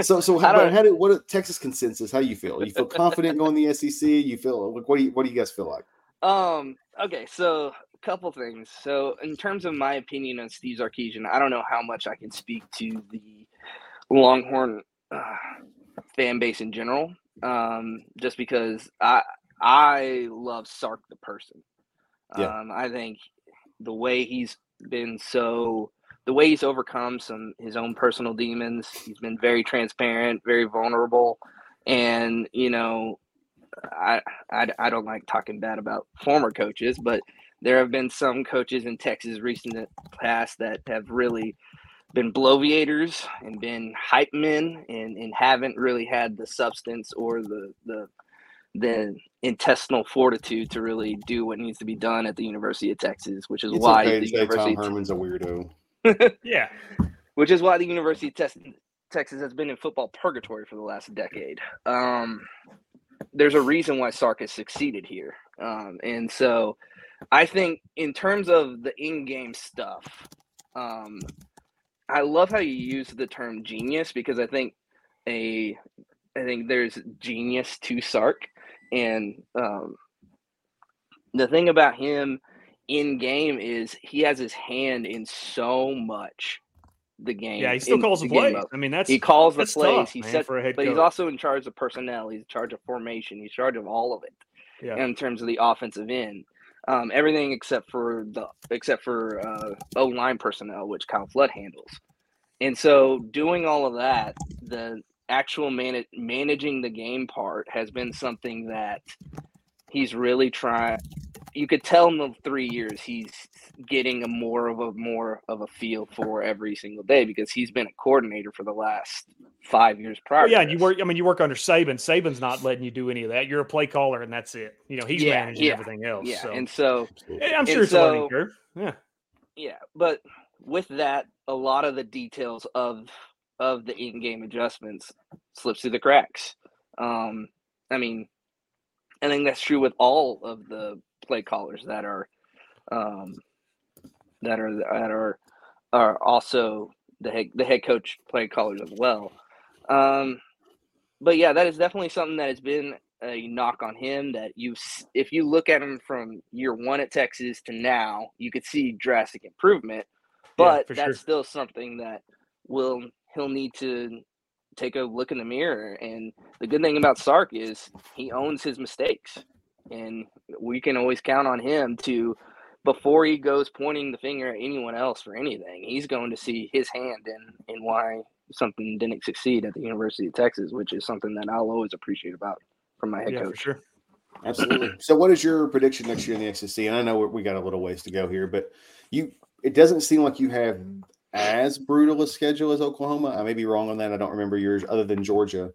So, so I how, don't- how do what Texas consensus? How do you feel? You feel confident going to the SEC? You feel like what do you what do you guys feel like? Um. Okay. So, a couple things. So, in terms of my opinion on Steve Sarkisian, I don't know how much I can speak to the Longhorn uh, fan base in general. Um, just because I I love Sark the person. Yeah. Um, I think the way he's been so the way he's overcome some his own personal demons. He's been very transparent, very vulnerable, and you know I, I, I don't like talking bad about former coaches, but there have been some coaches in Texas recent past that have really been bloviators and been hype men and, and haven't really had the substance or the the the intestinal fortitude to really do what needs to be done at the University of Texas, which is It's why okay the to say University Tom Herman's a weirdo. Yeah. which is why the University of Tex- Texas has been in football purgatory for the last decade. Um, there's a reason why Sark has succeeded here, um, and so I think in terms of the in-game stuff, um, I love how you use the term genius because I think a I think there's genius to Sark, and um, the thing about him in game is he has his hand in so much the game. Yeah, he still in calls the plays. I mean, that's he calls the plays. tough, he sets, for a head but he's also in charge of personnel. He's in charge of formation. He's in charge of all of it yeah. in terms of the offensive end. Um, everything except for the except for uh, O line personnel, which Kyle Flood handles. And so, doing all of that, the actual man- managing the game part has been something that he's really trying. You could tell in the three years he's getting a more of a more of a feel for every single day because he's been a coordinator for the last five years prior. Well, yeah, and you work. I mean, you work under Saban. Saban's not letting you do any of that. You're a play caller, and that's it. You know, he's Yeah, managing yeah, everything else. yeah, so and so I'm sure it's a learning so- curve. Yeah, Yeah, but with that, a lot of the details of of the in-game adjustments slips through the cracks. Um, I mean, I think that's true with all of the play callers that are um, that are that are are also the head the head coach play callers as well. Um, but yeah, that is definitely something that has been a knock on him. That you, if you look at him from year one at Texas to now, you could see drastic improvement. But for that's sure. still something that will he'll need to take a look in the mirror. And the good thing about Sark is he owns his mistakes, and we can always count on him to. Before he goes pointing the finger at anyone else for anything, he's going to see his hand in in why something didn't succeed at the University of Texas, which is something that I'll always appreciate about from my head yeah, for coach. sure. Absolutely. So, what is your prediction next year in the SEC? And I know we- we got a little ways to go here, but you it doesn't seem like you have as brutal a schedule as Oklahoma. I may be wrong on that. I don't remember yours, other than Georgia.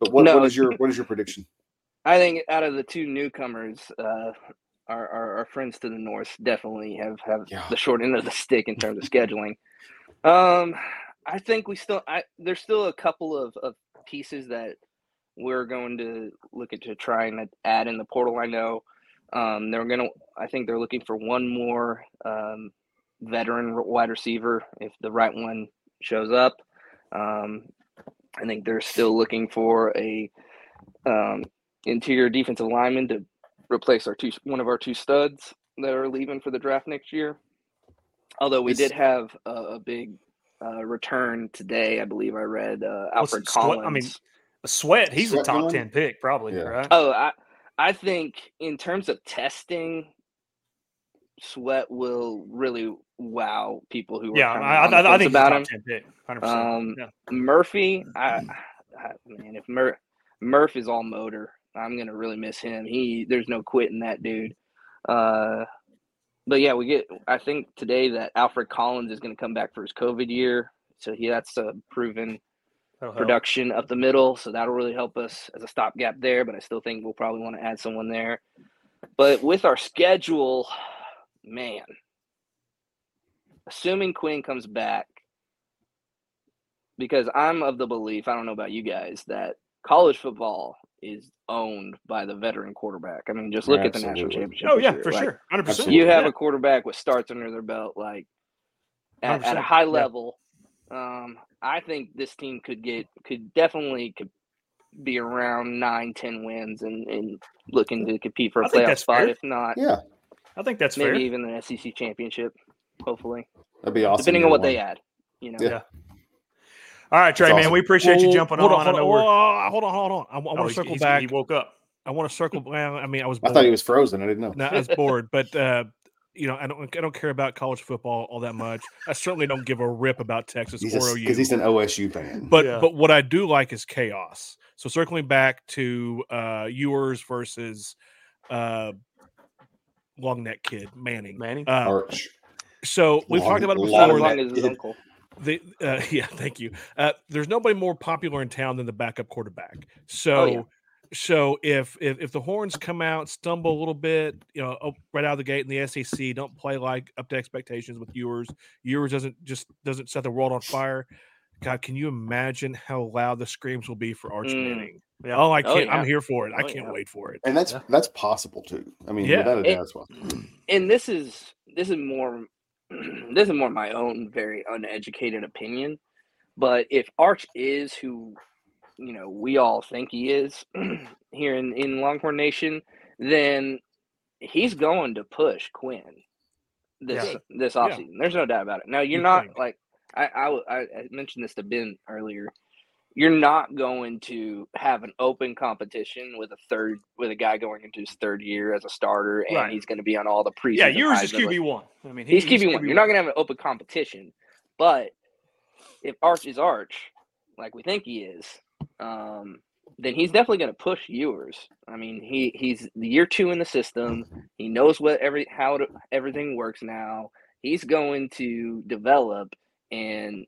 But what, No. what is your what is your prediction? I think out of the two newcomers, uh, our, our, our friends to the north definitely have, have Yeah. the short end of the stick in terms of scheduling. Um, I think we still, I there's still a couple of, of pieces that we're going to look at to try and add in the portal. I know um, they're going to, I think they're looking for one more um, veteran wide receiver if the right one shows up. Um, I think they're still looking for a um, interior defensive lineman to replace our two one of our two studs that are leaving for the draft next year. Although we This- did have a, a big uh, return today, I believe I read uh, Alfred Swe- Collins. I mean, A sweat. He's a top going? ten pick, probably. Yeah. Right. oh, I I think in terms of testing, Sweat will really wow people who are yeah, I, on the I, I think he's about top him. ten pick. Hundred Um, percent. Murphy, I, I man, if Mur- Murph is all motor, I'm gonna really miss him. He, there's no quitting that dude. Uh, but yeah, we get. I think today that Alfred Collins is gonna come back for his COVID year, so he that's a proven production up the middle. So that'll really help us as a stopgap there. But I still think we'll probably want to add someone there. But with our schedule, man, assuming Quinn comes back, because I'm of the belief, I don't know about you guys, that college football is owned by the veteran quarterback. I mean, just look at the national championship. Oh yeah, year. for Like, sure. Hundred percent. You have yeah. a quarterback with starts under their belt, like at, at a 100%, high yeah. level. Um, I think this team could get could definitely could be around nine, ten wins and, and looking to compete for a I think playoff spot. fair. If not, Yeah, I think that's maybe fair. even the SEC championship. Hopefully, that'd be awesome. depending on year what they add. You know, Yeah. All right, Trey, That's man, we appreciate you jumping hold on. I Hold know on, we're. oh, hold on, hold on. I, oh, want to he's- circle he's- back. He woke up. I want to circle. Well, I mean, I was. I thought he was frozen. I didn't know. No, I was bored, but uh, you know, I don't. I don't care about college football all that much. I certainly don't give a rip about Texas He's or because OU. he's an OSU fan. but Yeah. but what I do like is chaos. So circling back to uh Ewers versus uh long neck kid Manning. Manning. Uh, Arch. so we've Long- talked about it long not as before. neck long as his uncle. The uh, yeah, thank you. Uh, there's nobody more popular in town than the backup quarterback. So Oh, yeah. So if, if if the horns come out, stumble a little bit, you know, oh, right out of the gate in the SEC, don't play like up to expectations with Ewers. Ewers doesn't just doesn't set the world on fire. God, can you imagine how loud the screams will be for Arch Mm. Manning? Oh, I Oh, can't. yeah. I'm here for it. I Oh, can't yeah. wait for it. And that's Yeah. that's possible too. I mean, Yeah. without a It- doubt, it's possible. and this is this is more this is more my own very uneducated opinion but if arch is who you know we all think he is here in in longhorn nation then he's going to push quinn this Yeah. this Yeah. offseason there's no doubt about it now you're not like I, I I mentioned this to ben earlier you're not going to have an open competition with a third with a guy going into his third year as a starter and Right. he's going to be on all the preseason. Yeah, Ewers is QB one. I mean, He's QB one. You're not going to have an open competition, but if Arch is Arch, like we think he is, um, then he's definitely going to push Ewers. I mean, he he's the year two in the system. He knows what every how to, everything works now. He's going to develop, and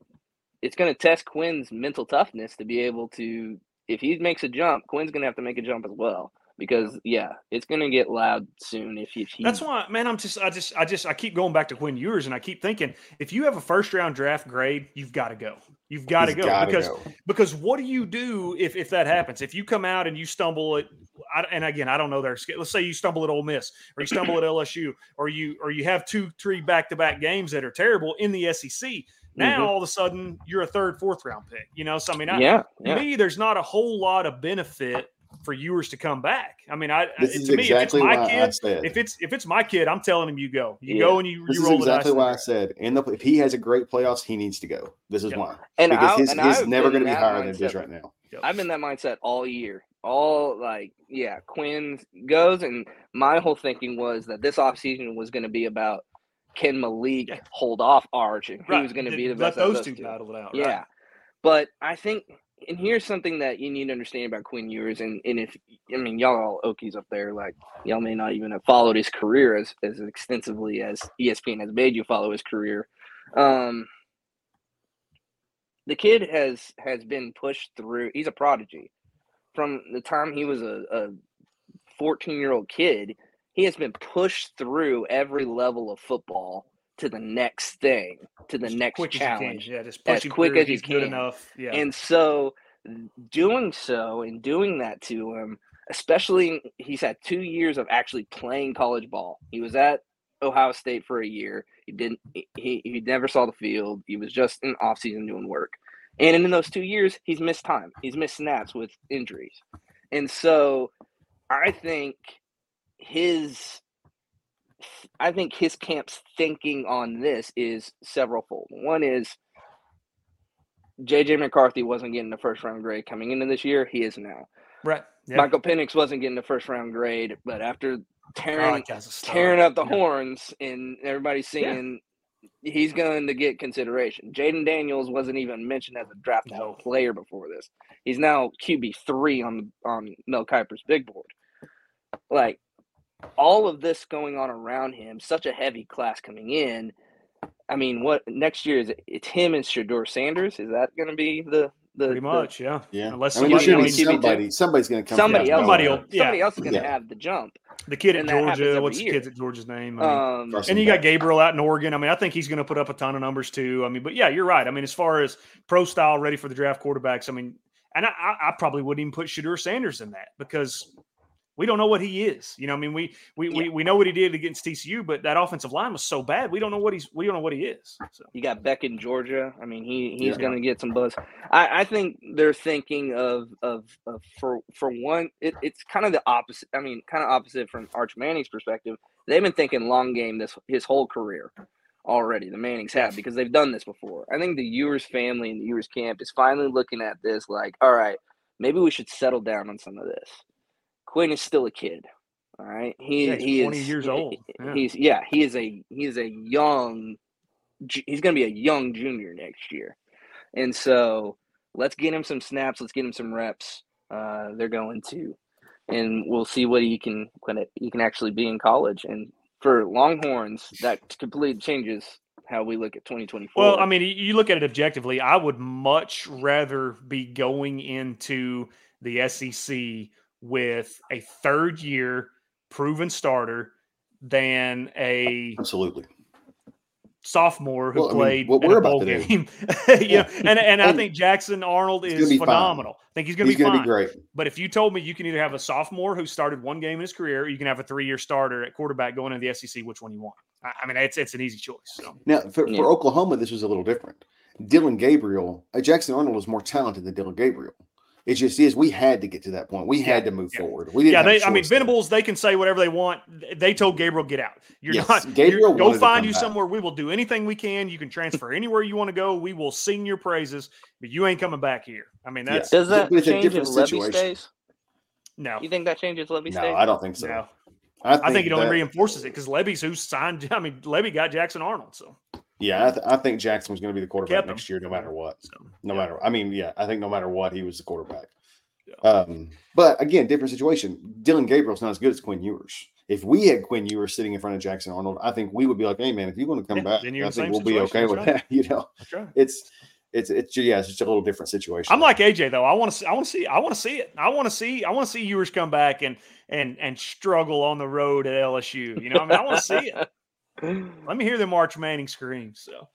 it's going to test Quinn's mental toughness to be able to. If he makes a jump, Quinn's going to have to make a jump as well. Because yeah, it's going to get loud soon if he. If he That's why, man. I'm just, I just, I just, I keep going back to Quinn Ewers, and I keep thinking, if you have a first round draft grade, you've got to go. You've got to go gotta because go. because what do you do if if that happens? If you come out and you stumble at, I, and again, I don't know their sch- Let's say you stumble at Ole Miss, or you stumble at LSU, or you or you have two, three back to back games that are terrible in the SEC. Now Mhm. all of a sudden you're a third, fourth round pick. You know, so I mean, I, yeah, yeah. me, there's not a whole lot of benefit for Ewers to come back. I mean, I This to is me, if it's exactly my why I kid, said. if it's if it's my kid, I'm telling him you go. You Yeah. go and you, This you is roll exactly why I said, in the if he has a great playoffs, he needs to go. This is Yep. why And because I- his and his never going to be in that higher than it is mindset. right now. Yep. I've been that mindset all year. All like, yeah, Quinn goes, and my whole thinking was that this offseason was going to be about can Maalik Yeah. hold off Arch, and Right. was going to be the best. of those two battle it out. Yeah. right. But I think, and here's something that you need to understand about Quinn Ewers, and, and if, I mean, y'all are all Okies up there, like, y'all may not even have followed his career as, as extensively as ESPN has made you follow his career. Um, the kid has has been pushed through. He's a prodigy. From the time he was a, a 14 year old kid, he has been pushed through every level of football to the next thing, to the Just next quick as you can. challenge. Yeah, just as quick through. as He's good can. enough. Yeah. And so, doing so and doing that to him, especially he's had two years of actually playing college ball. He was at Ohio State for a year. He didn't. He he never saw the field. He was just in off season doing work. And in those two years, he's missed time. He's missed snaps with injuries. And so, I think his. I think his camp's thinking on this is severalfold. One is JJ McCarthy wasn't getting the first round grade coming into this year. He is now. right. Yeah. Michael Penix wasn't getting the first round grade, but after Oh, tearing that guy's a star. tearing up the Yeah. horns and everybody's singing, he's going to get consideration. Jayden Daniels wasn't even mentioned as a draft No. player before this. He's now QB three on on Mel Kiper's big board. Like all of this going on around him, such a heavy class coming in. I mean, what next year is it, it's him and Shedeur Sanders? Is that going to be the the Pretty the- much. Yeah. Yeah, Unless I mean, there somebody should be else- somebody. Somebody's going to come. somebody from else? Somebody will- yeah. Somebody else is going to Yeah. have the jump. The kid at And that happens Georgia. every What's the year. kid at Georgia's name? I mean, Um, and you got Beck. Gabriel out in Oregon. I mean, I think he's going to put up a ton of numbers too. I mean, but yeah, you're right. I mean, as far as pro style, ready for the draft quarterbacks, I mean, and I, I, I probably wouldn't even put Shedeur Sanders in that because we don't know what he is. You know, I mean, we we, we we know what he did against TCU, but that offensive line was so bad. We don't know what he's we don't know what he is. So You got Beck in Georgia. I mean, he he's Yeah. going to get some buzz. I, I think they're thinking of of, of for for one, it, it's kind of the opposite. I mean, kind of opposite from Arch Manning's perspective. They've been thinking long game this his whole career already. The Mannings have because they've done this before. I think the Ewers family and the Ewers camp is finally looking at this like, all right, maybe we should settle down on some of this. Quinn is still a kid. All right, he Yeah, he's he 20 is years old. Yeah. He's yeah, he is a he is a young he's going to be a young junior next year. And so let's get him some snaps, let's get him some reps. Uh, they're going to and we'll see what he can when it, he can actually be in college and for Longhorns that completely changes how we look at 2024. Well, I mean, you look at it objectively. I would much rather be going into the SEC with a third year proven starter than a Absolutely. sophomore who Well, I mean, played what in we're a about bowl to do. game. you Yeah. know, and and I think Jackson Arnold is be fine. phenomenal. I think he's going to He's be going to fine. be great. But if you told me you can either have a sophomore who started one game in his career, or you can have a three-year starter at quarterback going into the SEC, which one you want? I, I mean, it's it's an easy choice. So. Now, for, Yeah. for Oklahoma, this was a little different. Dillon Gabriel, uh, Jackson Arnold was more talented than Dillon Gabriel. It just is. We had to get to that point. We had to move yeah. forward. We didn't. Yeah, they. I mean, choice there. Venables. They can say whatever they want. They told Gabriel, "Get out. You're Yes, not. Gabriel you're- go find come you back. somewhere. We will do anything we can. You can transfer anywhere you want to go. We will sing your praises, but you ain't coming back here. I mean, Yeah. Does that it's change if different Lebby stays? no, You think that changes Lebby No, stays? I don't think so. no. I I think it only reinforces it because Lebby's who signed. I mean, Lebby got Jackson Arnold. So Yeah, I, th- I think Jackson was going to be the quarterback next year, no matter what. So, No yeah. matter, I mean, yeah, I think no matter what, he was the quarterback. Um, but again, different situation. Dillon Gabriel's not as good as Quinn Ewers. If we had Quinn Ewers sitting in front of Jackson Arnold, I think we would be like, "Hey, man, if you want to come Yeah, back, I think we'll be okay situation. with That's that." You know, right. it's it's it's yeah, it's just a little different situation. I'm like AJ though. I want to. See, I want to see. I want to see it. I want to see. I want to see Ewers come back and and and struggle on the road at LSU. You know, I mean, I want to see it. Let me hear the March Manning scream. So,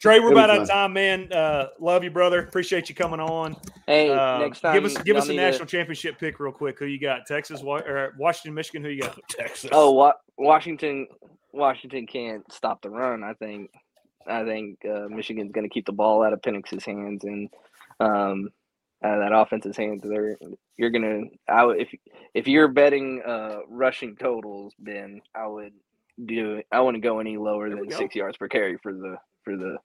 Trey, we're about out of time, man. Uh, love you, brother. Appreciate you coming on. Hey, Uh, next time give us give us a need to- national championship pick real quick. Who you got? Texas, Wa- or Washington, Michigan? Who you got? Texas. Oh, wa- Washington, Washington can't stop the run. I think, I think uh, Michigan's going to keep the ball out of Penix's hands and um, out of that offense's hands. They're you're gonna. I would if if you're betting uh, rushing totals, Ben, I would do. I wouldn't go any lower There than go. six yards per carry for the for the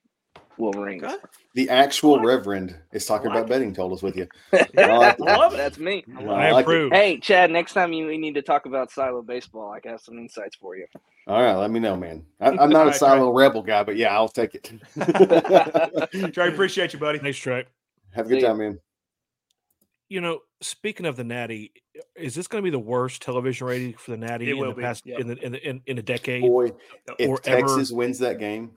Wolverines. Okay. the actual Reverend is talking like about betting totals with you. I love it. That's me. I I like it. approve. Hey, Chad. Next time you we need to talk about silo baseball, I have some insights for you. All right, let me know, man. I, I'm not All a right, silo rebel guy, but yeah, I'll take it. Trey, appreciate you, buddy. Nice track. Have a good See ya. time, man. You know, speaking of the Natty, is this going to be the worst television rating for the Natty in the be, past yep. in, the, in, the, in in a decade? Boy, if or ever- Texas wins that game,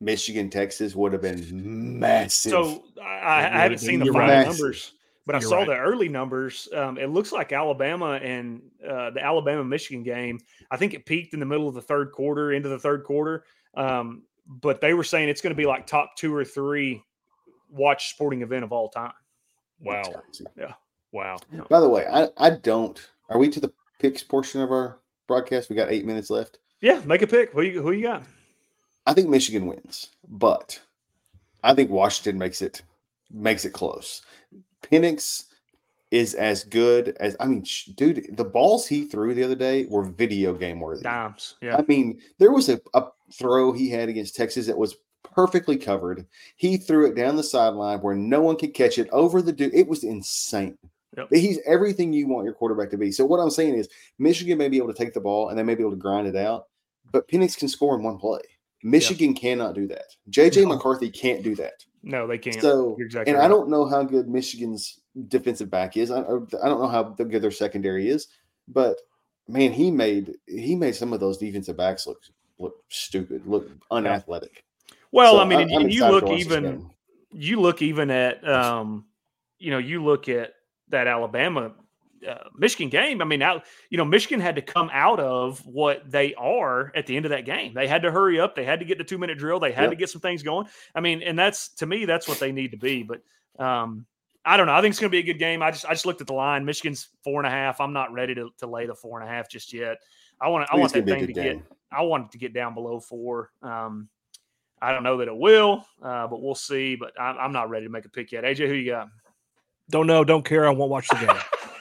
Michigan, Texas would have been massive. So I, I, I haven't seen the final right. numbers, but I You're saw right. the early numbers. Um, it looks like Alabama and uh, the Alabama Michigan game. I think it peaked in the middle of the third quarter, into the third quarter. Um, but they were saying it's going to be like top two or three watch sporting event of all time. Wow, That's crazy. Wow. By the way, I, I don't. Are we to the picks portion of our broadcast? We got eight minutes left. Yeah, make a pick. Who you, who you got? I think Michigan wins, but I think Washington makes it makes it close. Penix is as good as I mean, sh- dude. The balls he threw the other day were video game worthy. Dimes. Yeah. I mean, there was a, a throw he had against Texas that was perfectly covered. He threw it down the sideline where no one could catch it over the dude. It was insane. Yep. He's everything you want your quarterback to be. So what I'm saying is Michigan may be able to take the ball and they may be able to grind it out, but Penix can score in one play. Michigan cannot do that. JJ No. McCarthy can't do that. No, they can't. So, exactly and right. I don't know how good Michigan's defensive back is. I, I don't know how good their secondary is, but man, he made he made some of those defensive backs look look stupid, look unathletic. Well, So I mean, I- you look to watch this even you look even at um, you know, you look at that Alabama uh, Michigan game. I mean, now you know Michigan had to come out of what they are at the end of that game. They had to hurry up. They had to get the two minute drill. They had Yep. to get some things going. I mean, and that's to me, that's what they need to be. But um, I don't know. I think it's going to be a good game. I just I just looked at the line. Michigan's four and a half. I'm not ready to, to lay the four and a half just yet. I want to, I want that gonna be a thing to good get. I want it to get down below four. Um, I don't know that it will, uh, but we'll see. But I'm, I'm not ready to make a pick yet. AJ, who you got? Don't know. Don't care. I won't watch the game.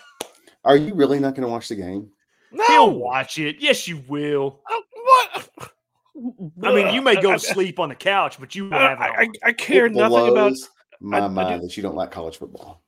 Are you really not going to watch the game? No. He'll watch it. Yes, you will. Uh, what? I mean, you may go to sleep on the couch, but you will I, have it I, on. I care It nothing about. my I- I mind do- that you don't like college football.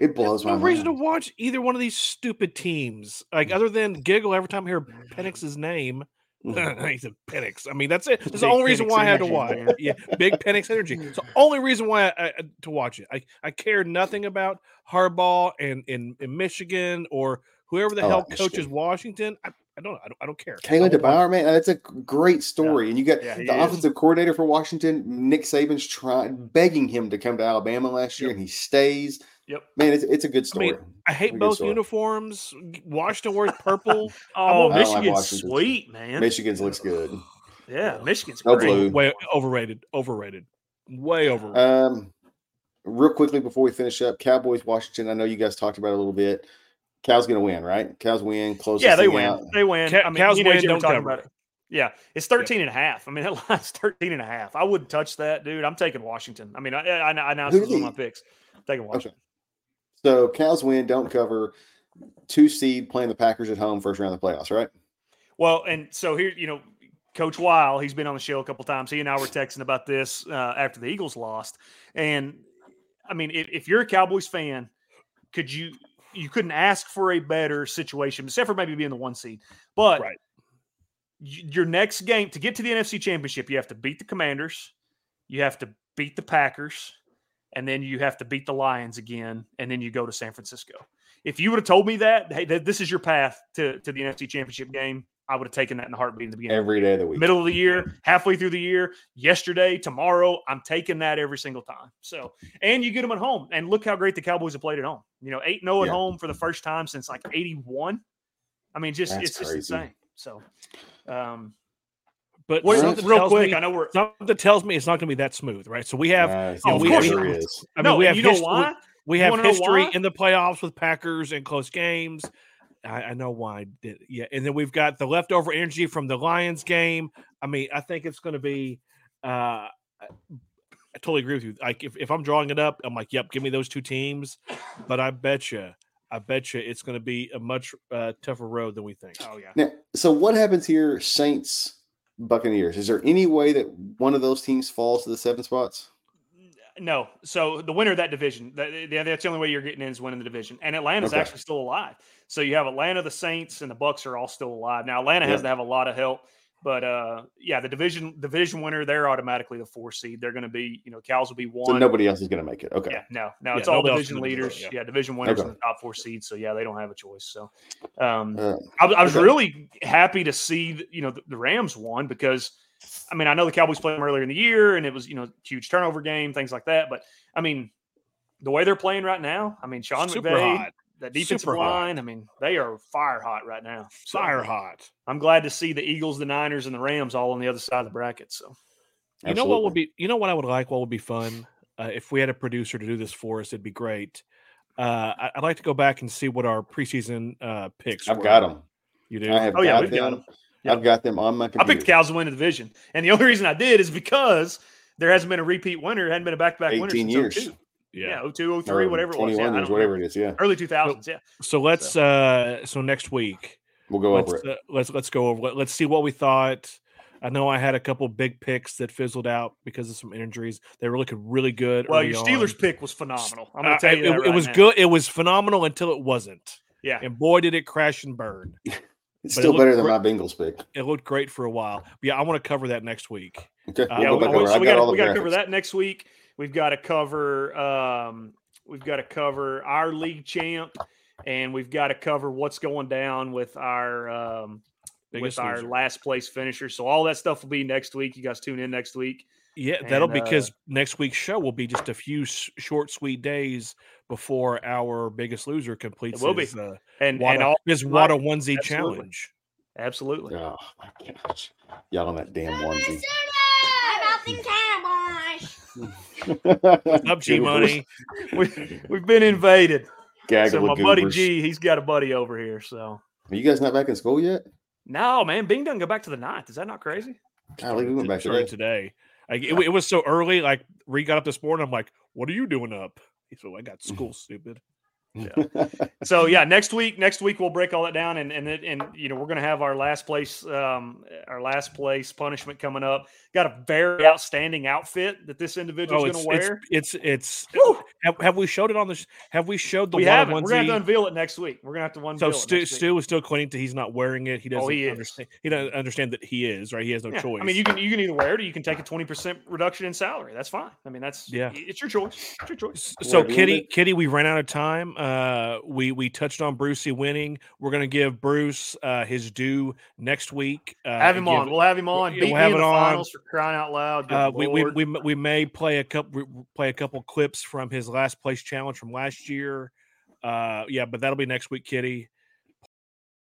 It blows There's no my reason to watch either one of these stupid teams. Like other than giggle every time I hear Penix's name. He's a Penix. I mean, that's it. That's the Big only reason why I had to watch. Yeah, big Penix energy. It's the only reason why I, I, to watch it. I, I care nothing about Harbaugh and in, in Michigan or whoever the oh, I hell like coaches Washington. I, I don't. I don't. I don't care. Kayla I won't watch DeBauer, man, that's a great story. And you got Yeah, he the is. offensive coordinator for Washington, Nick Saban's trying begging him to come to Alabama last year, Yep. and he stays. Yep. Man, it's, it's a good I story. mean, I hate both story. uniforms. Washington wears purple. Oh, I don't like Michigan's sweet, man. Michigan's looks good. Yeah, Michigan's No great. blue. Way overrated. Overrated. Way overrated. Um, real quickly before we finish up, Cowboys Washington. I know you guys talked about it a little bit. Cal's gonna win, right? Cal's win. Close. Yeah, they win. They win. Ca- I mean, Cows you know, win, don't talking cover. about it. Yeah, it's 13 and a half. I mean, that line's 13 and a half. I wouldn't touch that, dude. I'm taking Washington. I mean, I, I, I announced Who it one of my picks. I'm taking Washington. So Cal's win. Don't cover. Two seed playing the Packers at home first round of the playoffs, right? Well, and so here, you know, Coach Weil, he's been on the show a couple times. He and I were texting about this uh, after the Eagles lost. And I mean, if, if you're a Cowboys fan, could you you couldn't ask for a better situation, except for maybe being the one seed. But Right. your next game to get to the NFC Championship, you have to beat the Commanders, you have to beat the Packers, and then you have to beat the Lions again, and then you go to San Francisco. If you would have told me that, hey, that this is your path to, to the NFC Championship game, I would have taken that in a heartbeat in the beginning. Every day of the week. Middle of the year, halfway through the year, yesterday, tomorrow, I'm taking that every single time. So, and you get them at home, and look how great the Cowboys have played at home. You know, 8 0 at Yeah. home for the first time since like '81. I mean, just That's it's just crazy. insane. So, um, But what, something real tells quick, me- I know we're something tells me it's not going to be that smooth, right? So we have Nice. Oh, of we course have, it is. I mean, no, we have you know why? we You have history in the playoffs with Packers and close games. I, I know why. I did- Yeah, and then we've got the leftover energy from the Lions game. I mean, I think it's going to be. Uh, I I totally agree with you. Like, if, if I'm drawing it up, I'm like, yep, give me those two teams. But I bet you, I bet you, it's going to be a much uh, tougher road than we think. Oh yeah. Now, so what happens here, Saints, Buccaneers? Is there any way that one of those teams falls to the seven spots? No. So the winner of that division, that, that's the only way you're getting in is winning the division. And Atlanta's Okay. actually still alive. So you have Atlanta, the Saints, and the Bucks are all still alive. Now Atlanta has to have a lot of help, but uh, yeah, the division division winner, they're automatically the four seed. They're going to be, you know, Cows will be one. So nobody else is going to make it. Okay. Yeah, no, no, Yeah, it's all nobody else is division gonna it, leaders. yeah. Yeah. division winners Okay. in the top four seeds. So yeah, they don't have a choice. So um, Uh, I, was- I was okay. really happy to see you know the, the Rams won because I mean I know the Cowboys played them earlier in the year and it was you know huge turnover game things like that but I mean the way they're playing right now I mean Sean Super McVay hot. That defensive Super hot. line I mean they are fire hot right now So, Fire hot. I'm glad to see the Eagles the Niners and the Rams all on the other side of the bracket so You know what would be? You know what I would like? What would be fun? Uh, if we had a producer to do this for us, it'd be great. Uh, I- I'd like to go back and see what our preseason uh, picks. I've were. got them. You do? I have Oh, yeah, we've got them. Yeah. I've got them on my Computer. I picked the Cows to win the division and the only reason I did is because there hasn't been a repeat winner hadn't been a back to back winner 18 since years. 02. Yeah. yeah 02 03 Or whatever it was 21 yeah, years, whatever it is. Yeah. early 2000s yeah So let's. Uh, so next week, We'll go let's over it. uh, let's let's go over. Let, let's see what we thought. I know I had a couple big picks that fizzled out because of some injuries. They were looking really good. Well, early your on. Pick pick was phenomenal. I'm going Uh, to tell you it, that it was now. good. It was phenomenal until it wasn't. Yeah. And boy, did it crash and burn. It's but still looked better than great. my Bengals pick. It looked great for a while. But yeah, I want to cover that next week. Okay. Uh, we'll Yeah, go we, back we- over. so we got got all to the we got to cover that next week. We've got to cover um, we've got to cover our league champ, and we've got to cover what's going down with our um, Biggest with our loser. last place finisher. So all that stuff will be next week. You guys tune in next week. Yeah, that'll And, uh, because next week's show will be just a few s- short, sweet days before our biggest loser completes will be. uh, And Wada, and all his right. Wada onesie Absolutely. challenge. absolutely. Oh my gosh. Y'all on that damn onesie. Up, G Money. We, we've been invaded. Gaggle So my of buddy. G, he's got a buddy over here. So Are you guys not back in school yet? no, man, Bing doesn't go back to the ninth. Is that not crazy? Golly, we went back today. today. Like, it, it was so early. Like Reed got up this morning. I'm like, "What are you doing up?" He said, "I got school, stupid." So yeah, next week, next week we'll break all that down, and and it, and you know we're gonna have our last place, um, our last place punishment coming up. Got a very outstanding outfit that this individual's Oh, gonna wear. it's it's it's. Whew. Have, have we showed it on the? sh- Have we showed the we haven't. We're gonna have to unveil it next week. We're gonna have to unveil So it. Stu, next. Stu is still clinging to he's not wearing it. He doesn't Oh, he is. understand. He doesn't understand that he is right. He has no Yeah, choice. I mean, you can you can either wear it or you can take a twenty percent reduction in salary. That's fine. I mean, that's Yeah. It's your choice. It's your choice. So Whatever Kitty, Kitty, we ran out of time. Uh, we we touched on Brucey winning. We're gonna give Bruce uh, his due next week. Uh, have him give- on. We'll have him on. yeah, Beat we'll have it on. finals for crying out loud. Uh, we, we, we we may play a couple play a couple clips from his his last place challenge from last year. Uh, yeah, but that'll be next week, Kitty.